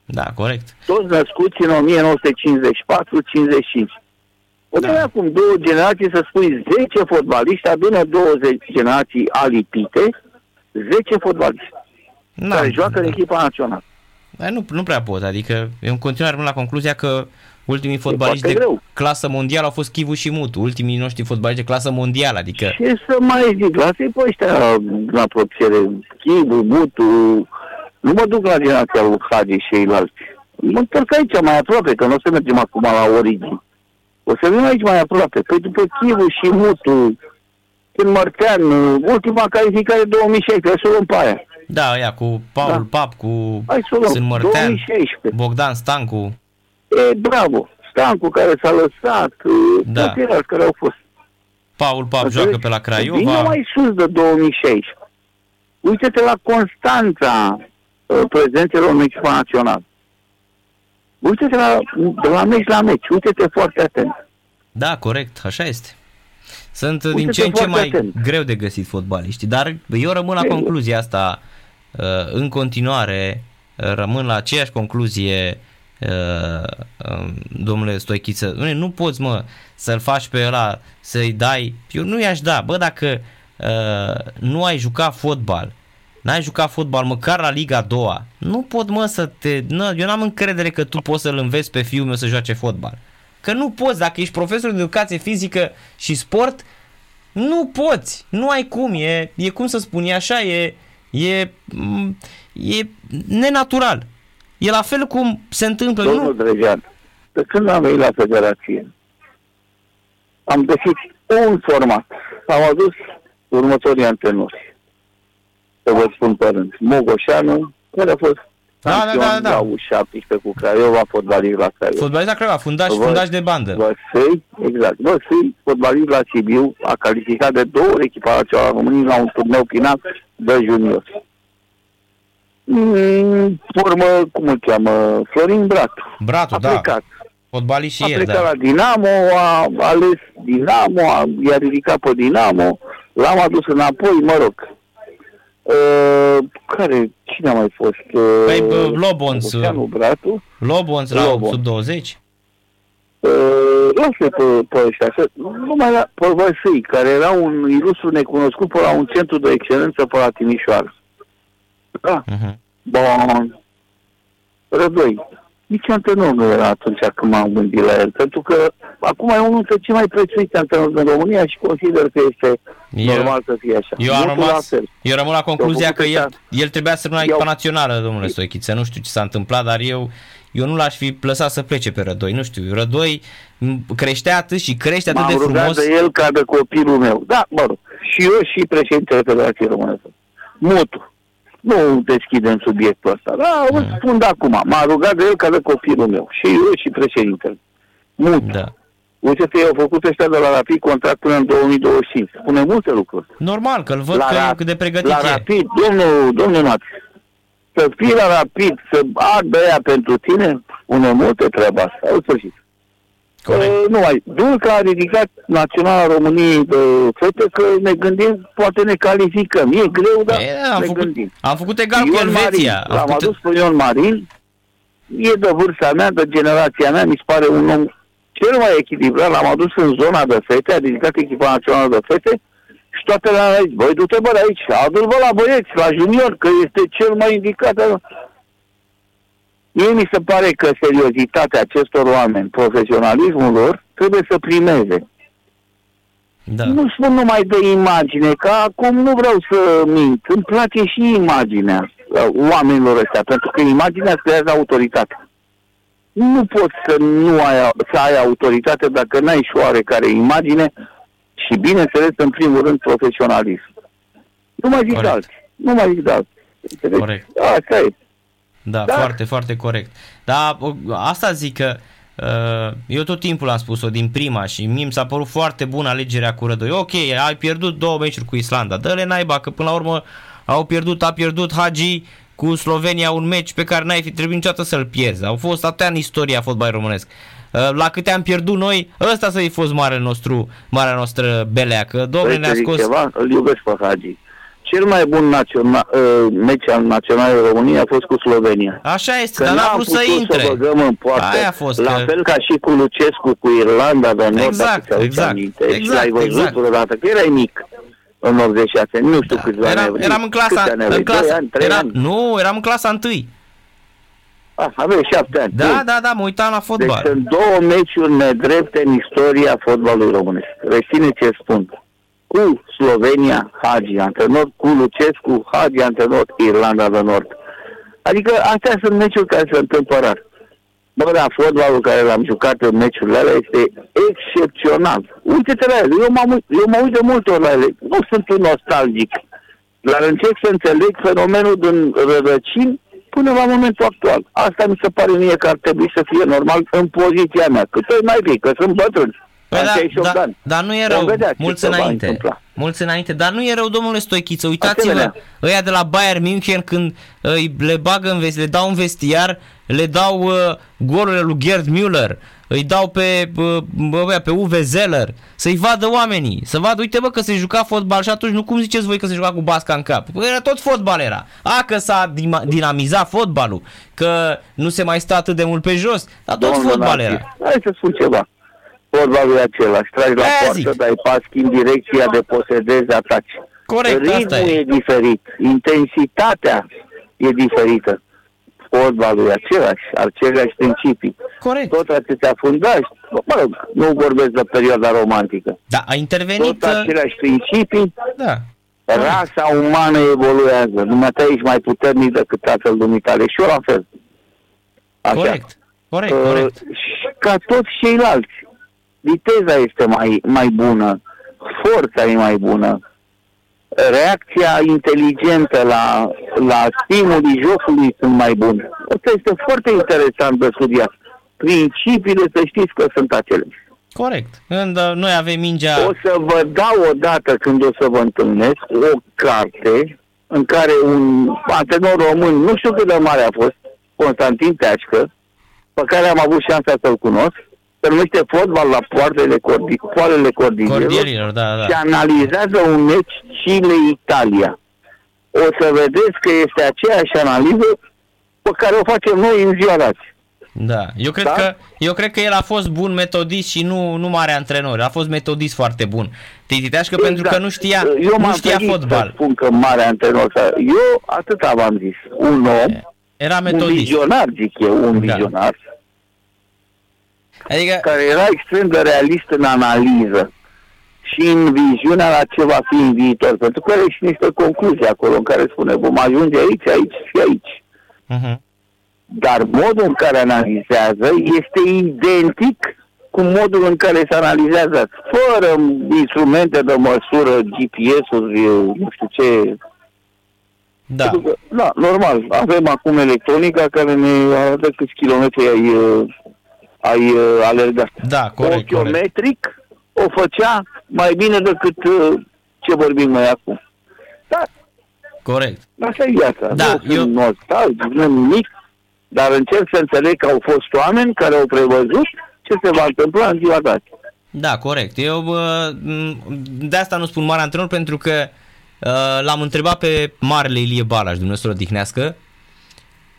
Da, corect. Toți născuți în 1954-55. O Da. da. acum două generații să spui 10 fotbaliști, adună 20 generații alipite, 10 fotbaliști Da, care joacă în da. echipa națională. Dar nu, nu prea pot, adică eu în continuare rămân la concluzia că ultimii fotbaliști de foarte greu. clasă mondială au fost Chivu și Mutu, ultimii noștri fotbaliști de clasă mondială, adică Ce să mai zic, lasă-i pe ăștia la apropiere, Chivu, Butu, nu mă duc la generația lui Hagi și ceilalți. Mă întorc aici mai aproape, că nu o să mergem acum la origini. O să venim aici mai aproape. Păi după Chivu și Mutu, când Mărtean, ultima calificare 2016, hai să o luăm pe aia. da, ea cu Paul Da. Pap, cu Hai să o luăm. Sunt Mărtean, 2016. Bogdan Stancu, E, bravo. Stancu care s-a lăsat, Da. da. ceilalți care au fost. Paul Pap Înțelegi? joacă pe la Vine Craiova, mai sus de 2016. Uite-te la Constanța, uh, prezențelor în echipa națională. Uite-te la, de la meci la meci, uite-te foarte atent. da, corect, așa este. Sunt din Uite-te ce în ce foarte mai atent. greu de găsit fotbaliști, dar eu rămân la E- concluzia asta uh, în continuare, uh, rămân la aceeași concluzie uh, um, domnule Stoichiță, Dom'le, nu poți mă să-l faci pe ăla, să-i dai, eu nu i-aș da, bă dacă uh, nu ai jucat fotbal, n-ai jucat fotbal măcar la Liga 2 nu pot mă să te, nu, eu n-am încredere că tu poți să-l înveți pe fiul meu să joace fotbal. Că nu poți, dacă ești profesor de educație fizică și sport, nu poți, nu ai cum, e, e cum să spun, e așa, e, e, m, e nenatural. E la fel cum se întâmplă, Domnul nu? Drejan, de când am venit la federație, am găsit un format. Am adus următorii antrenori. Să vă spun pe rând. Mogoșanu, care a fost Da, da, campion da, da. la U17 cu Craiova, fotbalist la Craiova. Fotbalist la Craiova, fundaș, Vă- fundaș de bandă. Văsăi, exact. Văsăi, fotbalist la Sibiu, a calificat de două ori echipa națională a României la un turneu final de junior. Mm, Formă, cum îl cheamă, Florin Bratu. Bratu, A da. plecat. Fotbalist și A el, plecat da. la Dinamo, a ales Dinamo, a, i-a ridicat pe Dinamo, l-am adus înapoi, mă rog. Uh, care, cine a mai fost? Uh, Păi, bă, Lobonț, Oceanu Bratu. Lobonț la Lobonț. sub 20? Uh, lasă pe, pe ăștia, să, numai la, pe Văsâi, care era un ilustru necunoscut pe la un centru de excelență pe la Timișoara. Da, Uh-huh. bun. Rădoi. Nici antrenor nu era atunci când m-am gândit la el, pentru că acum e unul dintre cei mai prețuiți antrenori din România și consider că este Eu- normal să fie așa. Eu am Multul la rămas, fel. eu rămân la concluzia făcut că el, ăștia- el trebuia să rămână I-au- echipa națională, domnule Stoichiță. Nu știu ce s-a întâmplat, dar eu, eu nu l-aș fi lăsat să plece pe Rădoi. Nu știu, Rădoi m, creștea atât și crește atât M-am de rugat frumos. de el ca de copilul meu. Da, mă rog. Și eu și președintele Federației Românești. Mutu. Nu deschidem subiectul ăsta. Da, Mm. îl spun de acum. M-a rugat de el ca de copilul meu. Și eu și președintele. Mutu. Da. Uite că i-au făcut ăștia de la Rapid contract până în 2025. Spune multe lucruri. Normal, că îl văd La că Rap- cât de pregătit La e. Rapid, domnul, domnul Mat, să fii la Rapid, să ardă ea pentru tine, spune multe treaba asta. În sfârșit. Corect. Uh, nu mai. Dulca a ridicat Naționala României de fete că ne gândim, poate ne calificăm. E greu, dar E, am, ne făcut, gândim. am făcut egal cu Ion Elveția. Marin, Am l-am făcut, adus pe Ion Marin, e de vârsta mea, de generația mea, mi se pare un om cel mai echilibrat, l-am adus în zona de fete, a ridicat echipa națională de fete și toate le-am zis, băi, du-te bă de aici, adu-l bă la băieți, la junior, că este cel mai indicat. Mie mi se pare că seriozitatea acestor oameni, profesionalismul lor, trebuie să primeze. da. Nu spun numai de imagine, că acum nu vreau să mint. Îmi place și imaginea uh, oamenilor ăștia, pentru că imaginea creează autoritate. Nu poți să nu ai, să ai autoritate dacă n-ai și oarecare imagine și, bineînțeles, în primul rând, profesionalism. Nu mai zic Corect. de alții. Nu mai zic de alții. Înțelegi? Corect. Asta e. Da, Da. foarte, foarte corect. Dar o- asta zic că uh, eu tot timpul am spus-o din prima și mie mi s-a părut foarte bună alegerea cu Rădoi. Ok, ai pierdut două meciuri cu Islanda, dă-le naiba că până la urmă au pierdut, a pierdut Hagi cu Slovenia un meci pe care n-ai fi trebuit niciodată să-l pierzi. Au fost atâtea în istoria fotbalului românesc. Uh, La câte am pierdut noi, ăsta să-i fost marele nostru, marea noastră belea, că domnule Vrei ne-a să zic scos... ceva? Îl iubesc pe Hagi. Cel mai bun naționa, uh, meci al Naționalei României a fost cu Slovenia. Așa este, Că dar n-a n-am vrut să putut intre. să băgăm în poartă. Aia a fost, La că- fel ca și cu Lucescu, cu Irlanda de Nord, Exact, dacă ți-aduci exact, aminte. și exact, l-ai văzut exact. vreodată, că erai mic în 86, nu știu Da. câți ani Eram, aveai. eram în clasa, Câți ani aveai? în Doi clasa ani, trei era, ani? nu, eram în clasa întâi. Ah, aveai șapte ani. Da, Bun. da, da, mă uitam la Deci fotbal. sunt două meciuri nedrepte în istoria fotbalului românesc. Reține ce spun. Cu Slovenia, Hagi, antrenor, cu Lucescu, Hagi, antrenor, Irlanda de Nord. Adică astea sunt meciuri care se întâmplă rar. Bă, da, fotbalul care l-am jucat în meciurile alea este excepțional. Uite-te la ele, eu, m-am, uit- eu mă uit de multe ori la ele. Nu sunt un nostalgic. Dar încerc să înțeleg fenomenul din rădăcini până la momentul actual. Asta mi se pare mie că ar trebui să fie normal în poziția mea. Cât ori mai fi, că sunt bătrân. Păi Am da, 68 de da, ani. dar nu e Vom rău. vedea ce Mulți se va înainte. Întâmpla. Mulți înainte, dar nu e rău, domnule Stoichiță. Uitați-vă, Asemenea. ăia de la Bayern München când îi le bagă în vesti, le dau în vestiar, le dau uh, golurile lui Gerd Müller, îi dau pe, uh, bă, pe Uwe Zeller, să-i vadă oamenii, să vadă, uite bă că se juca fotbal și atunci nu cum ziceți voi că se juca cu basca în cap. Păi era tot fotbal era. A, că s-a dima- dinamizat fotbalul, că nu se mai stă atât de mult pe jos, dar tot Domnul fotbal Narcis, era. Hai să spun ceva. Fotbalul e același. Tragi la Aia poartă, zic. dai pas, schimbi direcția de posedezi, ataci. Corect, asta Ritmul e. e diferit. Intensitatea e diferită. Fotbalul e același, aceleași principii. Corect. Tot atâția fundași, mă rog, nu vorbesc de perioada romantică. Da, a intervenit... Tot uh, aceleași principii, Da. rasa umană evoluează. Dumneata ești mai puternic decât tatăl dumitale și eu la fel. Așa. Corect. Corect, Uh, corect. și ca toți ceilalți. Viteza este mai, mai bună, forța e mai bună, reacția inteligentă la, la stimulii jocului sunt mai bune. Asta este foarte interesant de studiat. Principiile, să știți că sunt aceleași. Corect. Când uh, noi avem mingea... O să vă dau odată când o să vă întâlnesc o carte în care un antrenor român, nu știu cât de mare a fost, Constantin Teașcă, pe care am avut șansa să-l cunosc, se numește fotbal la poartele, cordi, poarele Cordierilor, da, da. și analizează un meci Chile-Italia. O să vedeți că este aceeași analiză pe care o facem noi în ziua de azi. Da, eu cred, da? Că, eu cred că el a fost bun metodist și nu, nu mare antrenor, a fost metodist foarte bun. Titi Teașcă exact. pentru că nu știa, eu nu știa fotbal. spun că mare antrenor, eu atât v-am zis, un om, era metodist. un vizionar, zic eu, un da. Vizionar, adică... care era extrem de realist în analiză și în viziunea la ce va fi în viitor, pentru că are și niște concluzii acolo în care spune vom ajunge aici, aici și aici. Uh-huh dar modul în care analizează este identic cu modul în care se analizează, fără instrumente de măsură, GPS-uri, nu știu ce. Da. Că, da, normal. Avem acum electronica care ne arată câți kilometri ai, ai alergat. Da, corect, Ochiometric corect. o făcea mai bine decât ce vorbim noi acum. Da. Corect. Asta e viața. Da, nu eu... nostalgic, nu nimic dar încerc să înțeleg că au fost oameni care au prevăzut ce se va întâmpla în ziua dată. Da, corect. Eu de asta nu spun mare antrenor pentru că l-am întrebat pe marele Ilie Balaș, Dumnezeu odihnească,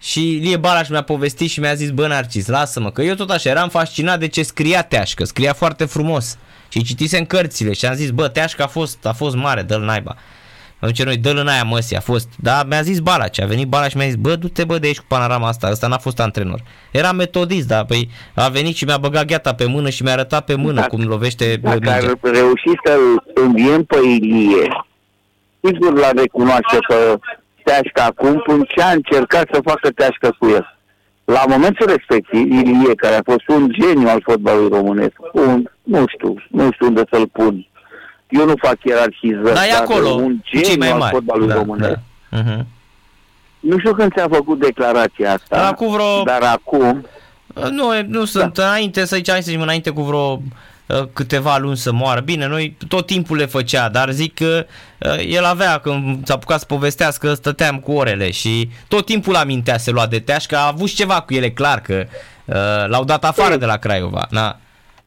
și Ilie Balaș mi-a povestit și mi-a zis, bă, Narcis, lasă-mă, că eu tot așa eram fascinat de ce scria Teașcă, scria foarte frumos și citisem cărțile și am zis, bă, Teașcă a fost, a fost mare, dă-l naiba. Atunci noi, dă-l în aia măsi, a fost, da, mi-a zis Balaș, ce a venit Balaș și mi-a zis, bă, du-te bă de aici cu panorama asta, ăsta n-a fost antrenor. Era metodist, da, păi a venit și mi-a băgat gheata pe mână și mi-a arătat pe mână dacă, cum lovește Dacă mingea. ar reuși să înviem pe Ilie, sigur l-a recunoaște că Teașcă acum, până ce a încercat să facă Teașcă cu el. La momentul respectiv, Ilie, care a fost un geniu al fotbalului românesc, un, nu știu, nu știu unde să-l pun, eu nu fac ierarhizări, dar e acolo, un gen mai al fotbalului da, românesc. Da. Uh-huh. Nu știu când ți-a făcut declarația asta, dar acum vreo... dar acum... Nu, nu sunt da. înainte, să zicem, să zicem, înainte cu vreo uh, câteva luni să moară. Bine, noi tot timpul le făcea, dar zic că uh, el avea, când s-a apucat să povestească, stăteam cu orele și tot timpul amintea se lua de teaș, că a avut ceva cu ele, clar, că uh, l-au dat afară Ei. de la Craiova. Na.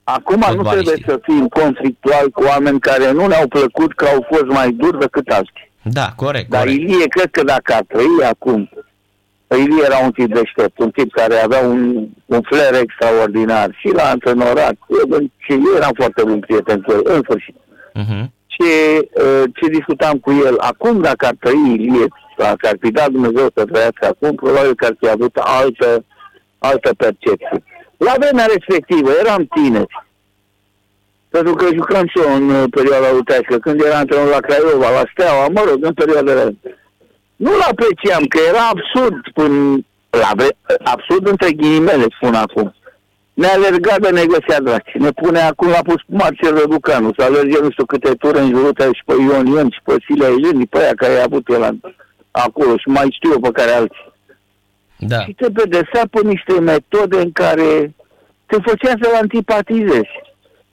Acum nu trebuie să fim conflictual cu oameni care nu ne-au plăcut că au fost mai duri decât alții. Da, corect. Dar corect. Ilie, cred că dacă a trăi acum, Ilie era un tip deștept, un tip care avea un, un flair extraordinar și la antrenorat. Și eu eram foarte bun prieten cu el, în sfârșit. Uh-huh. Ce, uh, ce discutam cu el, acum dacă ar trăi Ilie, dacă ar fi dat Dumnezeu să trăiască acum, probabil că ar fi avut altă, altă percepție. La vremea respectivă eram tineri. Pentru că jucam și eu în uh, perioada utească, când eram antrenor la Craiova, la Steaua, mă rog, în perioada Nu-l apreciam, că era absurd până la vre... absurd între ghilimele, spun acum. Ne alerga de ne găsea draci. Ne pune acum la pus Marcel Răducanu să alerge nu știu câte ture în jurul și pe Ion Ion și pe Silea Eleni, pe aia care a avut el acolo și mai știu eu pe care alții. Da. Și te pedesea pe niște metode în care te făcea să-l antipatizezi.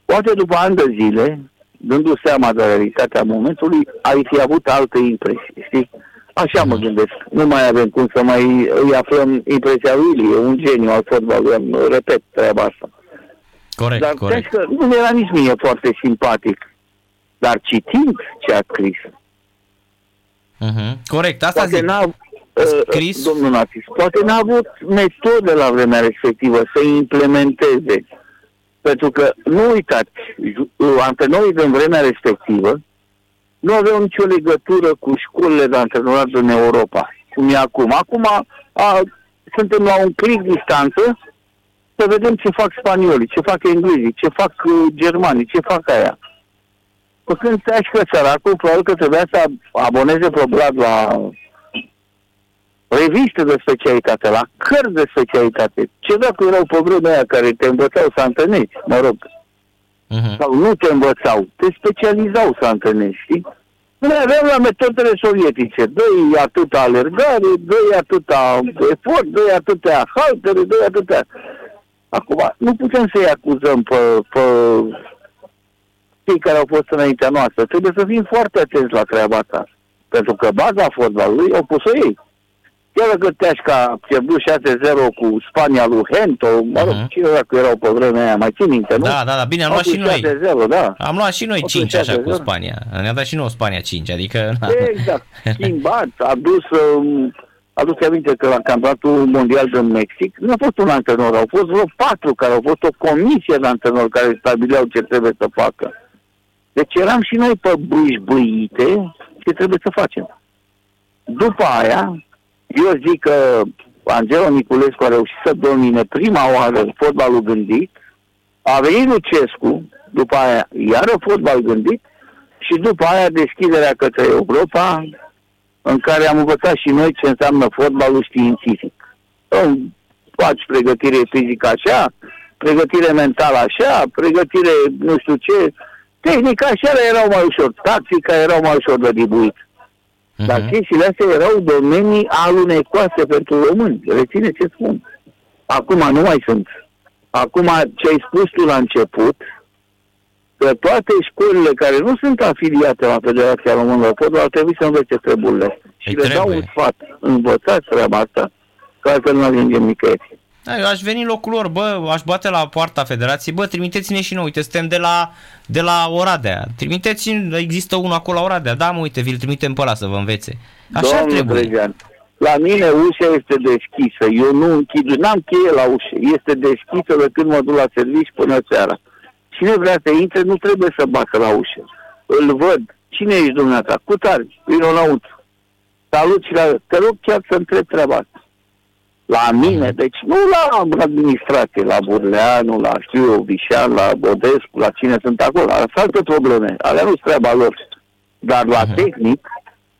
Poate după ani de zile, dându seama de realitatea momentului, ai fi avut alte impresii, știi? Așa mă gândesc. Nu mai avem cum să mai îi aflăm impresia lui, e un geniu al fotbalului, repet treaba asta. Corect, Dar corect. că nu era nici mie foarte simpatic. Dar citind ce a scris. Uh-huh. Corect, asta poate zic. N-a, scris... Domnul Natis, poate n-a avut metode la vremea respectivă să implementeze. Pentru că, nu uitați, antrenorii din vremea respectivă nu aveau nicio legătură cu școlile de antrenorat din Europa, cum e acum. Acum a, suntem la un clic distanță să vedem ce fac spaniolii, ce fac englezii, ce fac uh, germanii, ce fac aia. Păi când te că săracul, probabil că trebuia să aboneze probabil la reviste de specialitate, la cărți de specialitate. Ce dacă erau pe vremea aia care te învățau să antrenești, mă rog. Uh-huh. Sau nu te învățau, te specializau să antrenești, știi? Noi aveam la metodele sovietice, dă-i atâta alergare, dă-i atâta efort, dă-i atâtea haltere, dă-i atâtea... Acum, nu putem să-i acuzăm pe, pe cei care au fost înaintea noastră. Trebuie să fim foarte atenți la treaba asta. Pentru că baza fotbalului au pus-o ei. Chiar dacă Teașca aș pierdut 6-0 cu Spania lui Hento, mă rog, uh-huh. cine dacă erau pe vremea aia, mai țin minte, nu? Da, da, da, bine, am luat și noi. 6-0, da. Am luat și noi 5 așa cu Spania. Ne-a dat și nouă Spania 5, adică... Na. Exact, schimbat, a dus... Um, Aduce aminte că la campionatul mondial din Mexic nu a fost un antrenor, au fost vreo patru care au fost o comisie de antrenori care stabileau ce trebuie să facă. Deci eram și noi pe bâșbâite ce trebuie să facem. După aia, eu zic că Angelo Niculescu a reușit să domine prima oară fotbalul gândit, a venit Lucescu, după aia iară fotbal gândit și după aia deschiderea către Europa, în care am învățat și noi ce înseamnă fotbalul științific. Faci pregătire fizică așa, pregătire mentală așa, pregătire nu știu ce. Tehnica așa erau mai ușor, tactica erau mai ușor de dibuit. Uh-huh. Dar chestiile astea erau domenii alunecoase pentru români. Reține ce spun. Acum nu mai sunt. Acum ce ai spus tu la început, că toate școlile care nu sunt afiliate la Federația Română de Fotbal ar trebui să învețe treburile. Și le dau un sfat, învățați treaba asta, că altfel nu ajungem nicăieri. Da, eu aș veni în locul lor, bă, aș bate la poarta federației, bă, trimiteți-ne și noi, uite, suntem de la, de la Oradea, trimiteți există unul acolo la Oradea, da, mă, uite, vi-l trimitem pe ăla să vă învețe. Așa Domnul trebuie. Bregean, la mine ușa este deschisă, eu nu închid, n-am cheie la ușă, este deschisă de când mă duc la servici până seara. Cine vrea să intre, nu trebuie să bată la ușă. Îl văd. Cine ești dumneata? Cu tare. Vino înăuntru. Salut și la... Te rog chiar să întreb treaba asta. La mine, deci nu la administrație, la Burleanu, la știu eu, Vișan, la Bodescu, la cine sunt acolo. Alea sunt alte probleme. Alea nu treaba lor. Dar la uh-huh. tehnic,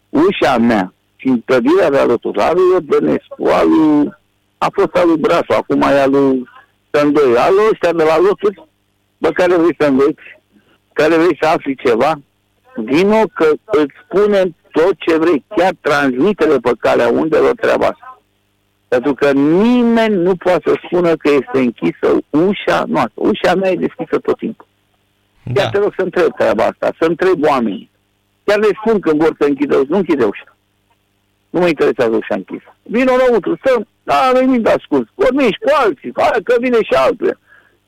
ușa mea și întărirea de alături, a lui Bănescu, a lui... A fost al lui Brașu, acum e al lui Tândoi. Al ăștia de la loturi bă, care vrei să înveți, care vrei să afli ceva, vino că îți spune tot ce vrei, chiar transmite pe calea undelor treaba asta. Pentru că nimeni nu poate să spună că este închisă ușa noastră. Ușa mea e deschisă tot timpul. Da. Chiar te rog să întreb treaba asta, să întreb oamenii. Chiar le spun când vor să închidă, nu închide ușa. Nu mă interesează ușa închisă. Vino înăuntru, stăm, da, venit de ascult, vorbești cu alții, hai că vine și altul.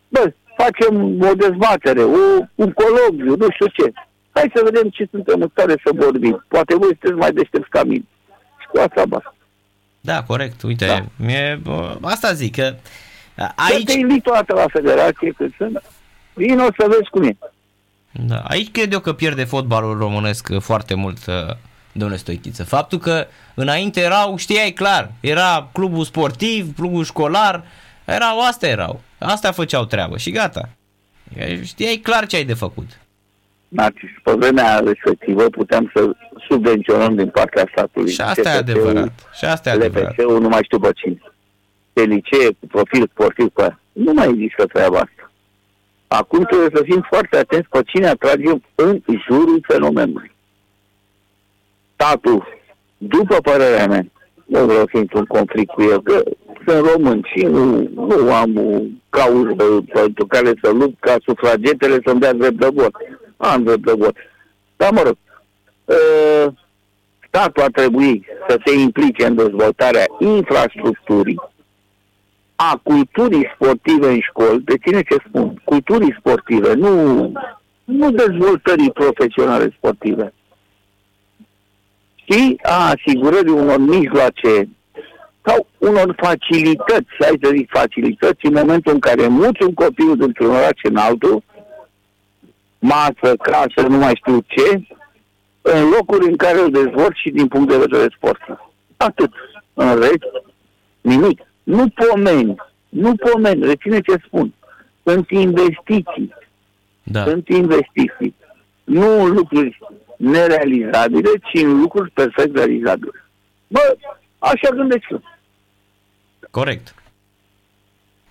Bă, facem o dezbatere, o, un coloviu, nu știu ce. Hai să vedem ce suntem în stare să vorbim. Poate voi sunteți mai deștepți ca mine. Și cu asta basta. Da, corect. Uite, da. Mie, asta zic, că aici... Să te invit toată la federație când sunt. Vino să vezi cum e. Da, aici cred eu că pierde fotbalul românesc foarte mult, uh, domnule Stoichiță. Faptul că înainte erau, știai clar, era clubul sportiv, clubul școlar, erau, astea erau. Asta făceau treabă și gata. Știai clar ce ai de făcut. Narcis, pe vremea respectivă puteam să subvenționăm din partea statului. Și asta e adevărat. Și asta e adevărat. LPC-ul nu mai știu pe cine. Pe licee, cu profil sportiv, cu Nu mai există treaba asta. Acum trebuie să fim foarte atenți pe cine atragem în jurul fenomenului. Statul, după părerea mea, nu vreau să intru în conflict cu el, că sunt român și nu, nu am o cauză pentru care să lupt ca sufragetele să-mi dea drept de vot. Am drept de vot. Dar mă rog, ă, statul ar trebui să se implice în dezvoltarea infrastructurii, a culturii sportive în școli, de cine ce spun, culturii sportive, nu, nu dezvoltării profesionale sportive, și a asigurării unor mijloace sau unor facilități, hai să zic facilități, în momentul în care muți un copil dintr-un oraș în altul, masă, casă, nu mai știu ce, în locuri în care îl dezvolt și din punct de vedere sportiv. Atât. În rest, nimic. Nu pomeni, nu pomeni, reține ce spun. Sunt investiții. Da. Sunt investiții. Nu lucruri nerealizabile, ci în lucruri perfect realizabile. Bă, așa gândesc eu. Corect.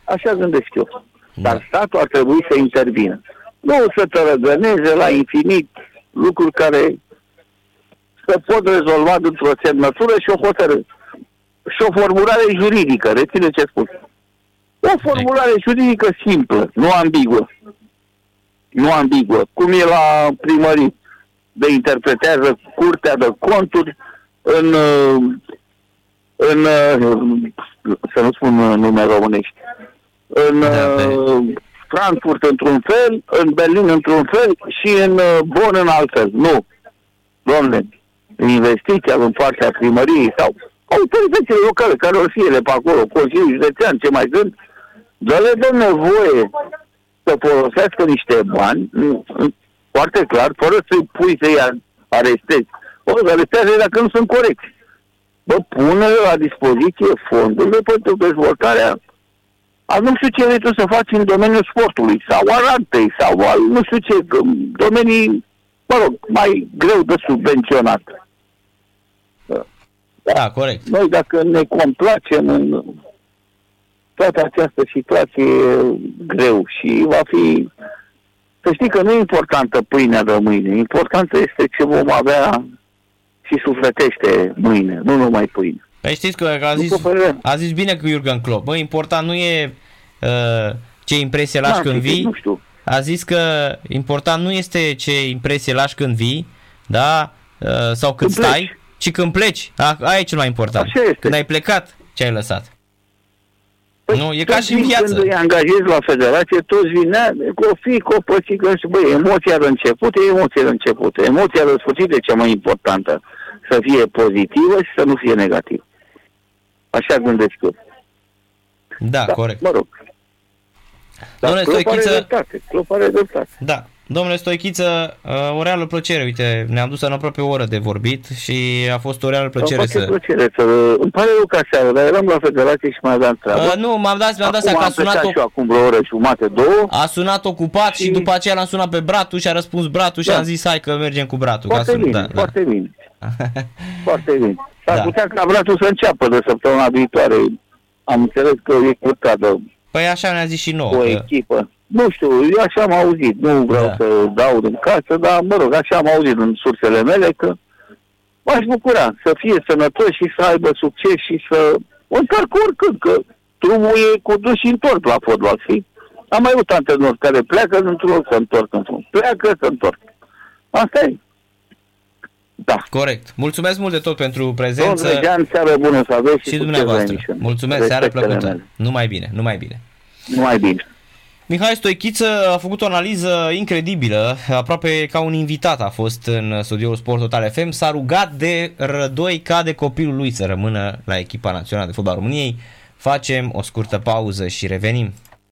Așa gândesc eu. Da. Dar statul ar trebui să intervină. Nu să tărăgăneze la infinit lucruri care se pot rezolva dintr-o semnătură și o hotărâre. Și o formulare juridică, reține ce spun. O formulare juridică simplă, nu ambiguă. Nu ambiguă. Cum e la primărie de interpretează curtea de conturi în, uh, în uh, să nu spun nume românești, în da, Frankfurt într-un fel, în Berlin într-un fel și în Bonn în alt fel. Nu. Domnule, investiția în partea primăriei sau autoritățile locale care o fie de pe acolo, Consiliul Județean, ce mai sunt, dar le dă nevoie să folosească niște bani, foarte clar, fără să-i pui să-i arestezi. O, arestează dacă nu sunt corecți. Bă, pune la dispoziție fondurile pentru dezvoltarea a nu știu ce vrei tu să faci în domeniul sportului sau al artei sau al nu știu ce, domenii, mă rog, mai greu de subvenționat. Da, corect. Noi dacă ne complacem în toată această situație greu și va fi... Să știi că nu e importantă pâinea de mâine, importantă este ce vom avea și sufletește mâine, nu numai pâine. Păi știți că a zis, a zis bine cu Jurgen Klopp. Bă, important nu e uh, ce impresie lași da, când vii. Nu știu. A zis că important nu este ce impresie lași când vii, da? Uh, sau când, când stai, pleci. ci când pleci. A, aia e cel mai important. Așa este. Când ai plecat, ce ai lăsat. Păi nu, e ca și în viață. Când îi angajezi la federație, toți vin, cu o fi, cu o pățică și băi, emoția de început e emoția de început. Emoția de sfârșit e cea mai importantă. Să fie pozitivă și să nu fie negativă. Așa gândesc tu. Da, da corect. Mă rog. Dar Domnule Stoichiță... dreptate. Club are dreptate. Da. Domnule Stoichiță, uh, o reală plăcere, uite, ne-am dus în aproape o oră de vorbit și a fost o reală plăcere să... plăcere să... Îmi pare rău ca seara, dar eram la federație și mai aveam treabă. Uh, nu, m-am dat, mi-am dat seama că a sunat... O... acum vreo oră jumate, două. A sunat ocupat și, și după aceea l-am sunat pe Bratu și a răspuns Bratu și da. am zis hai că mergem cu Bratu. Foarte ca bine, da, foarte da. bine. Foarte bine. S-ar da. putea ca Bratu să înceapă de săptămâna viitoare. Am înțeles că e curtea de Păi așa ne-a zis și nouă. O că... echipă. Nu știu, eu așa am auzit, nu vreau da. să dau din casă, dar mă rog, așa am auzit în sursele mele că m-aș bucura să fie sănătos și să aibă succes și să o încarc oricând, că drumul e cu dus și întorc la fotbal, știi? Am mai avut antrenori care pleacă într-un loc, să întorc într-un pleacă, să întorc. Asta e. Da. Corect. Mulțumesc mult de tot pentru prezență. Domnule Jean, seară bună să aveți și, și dumneavoastră. Mulțumesc, seară plăcută. Mele. Numai bine, numai bine. Numai bine. Mihai Stoichiță a făcut o analiză incredibilă, aproape ca un invitat a fost în studioul Sport Total FM, s-a rugat de Rădoi ca de copilul lui să rămână la echipa națională de fotbal României. Facem o scurtă pauză și revenim.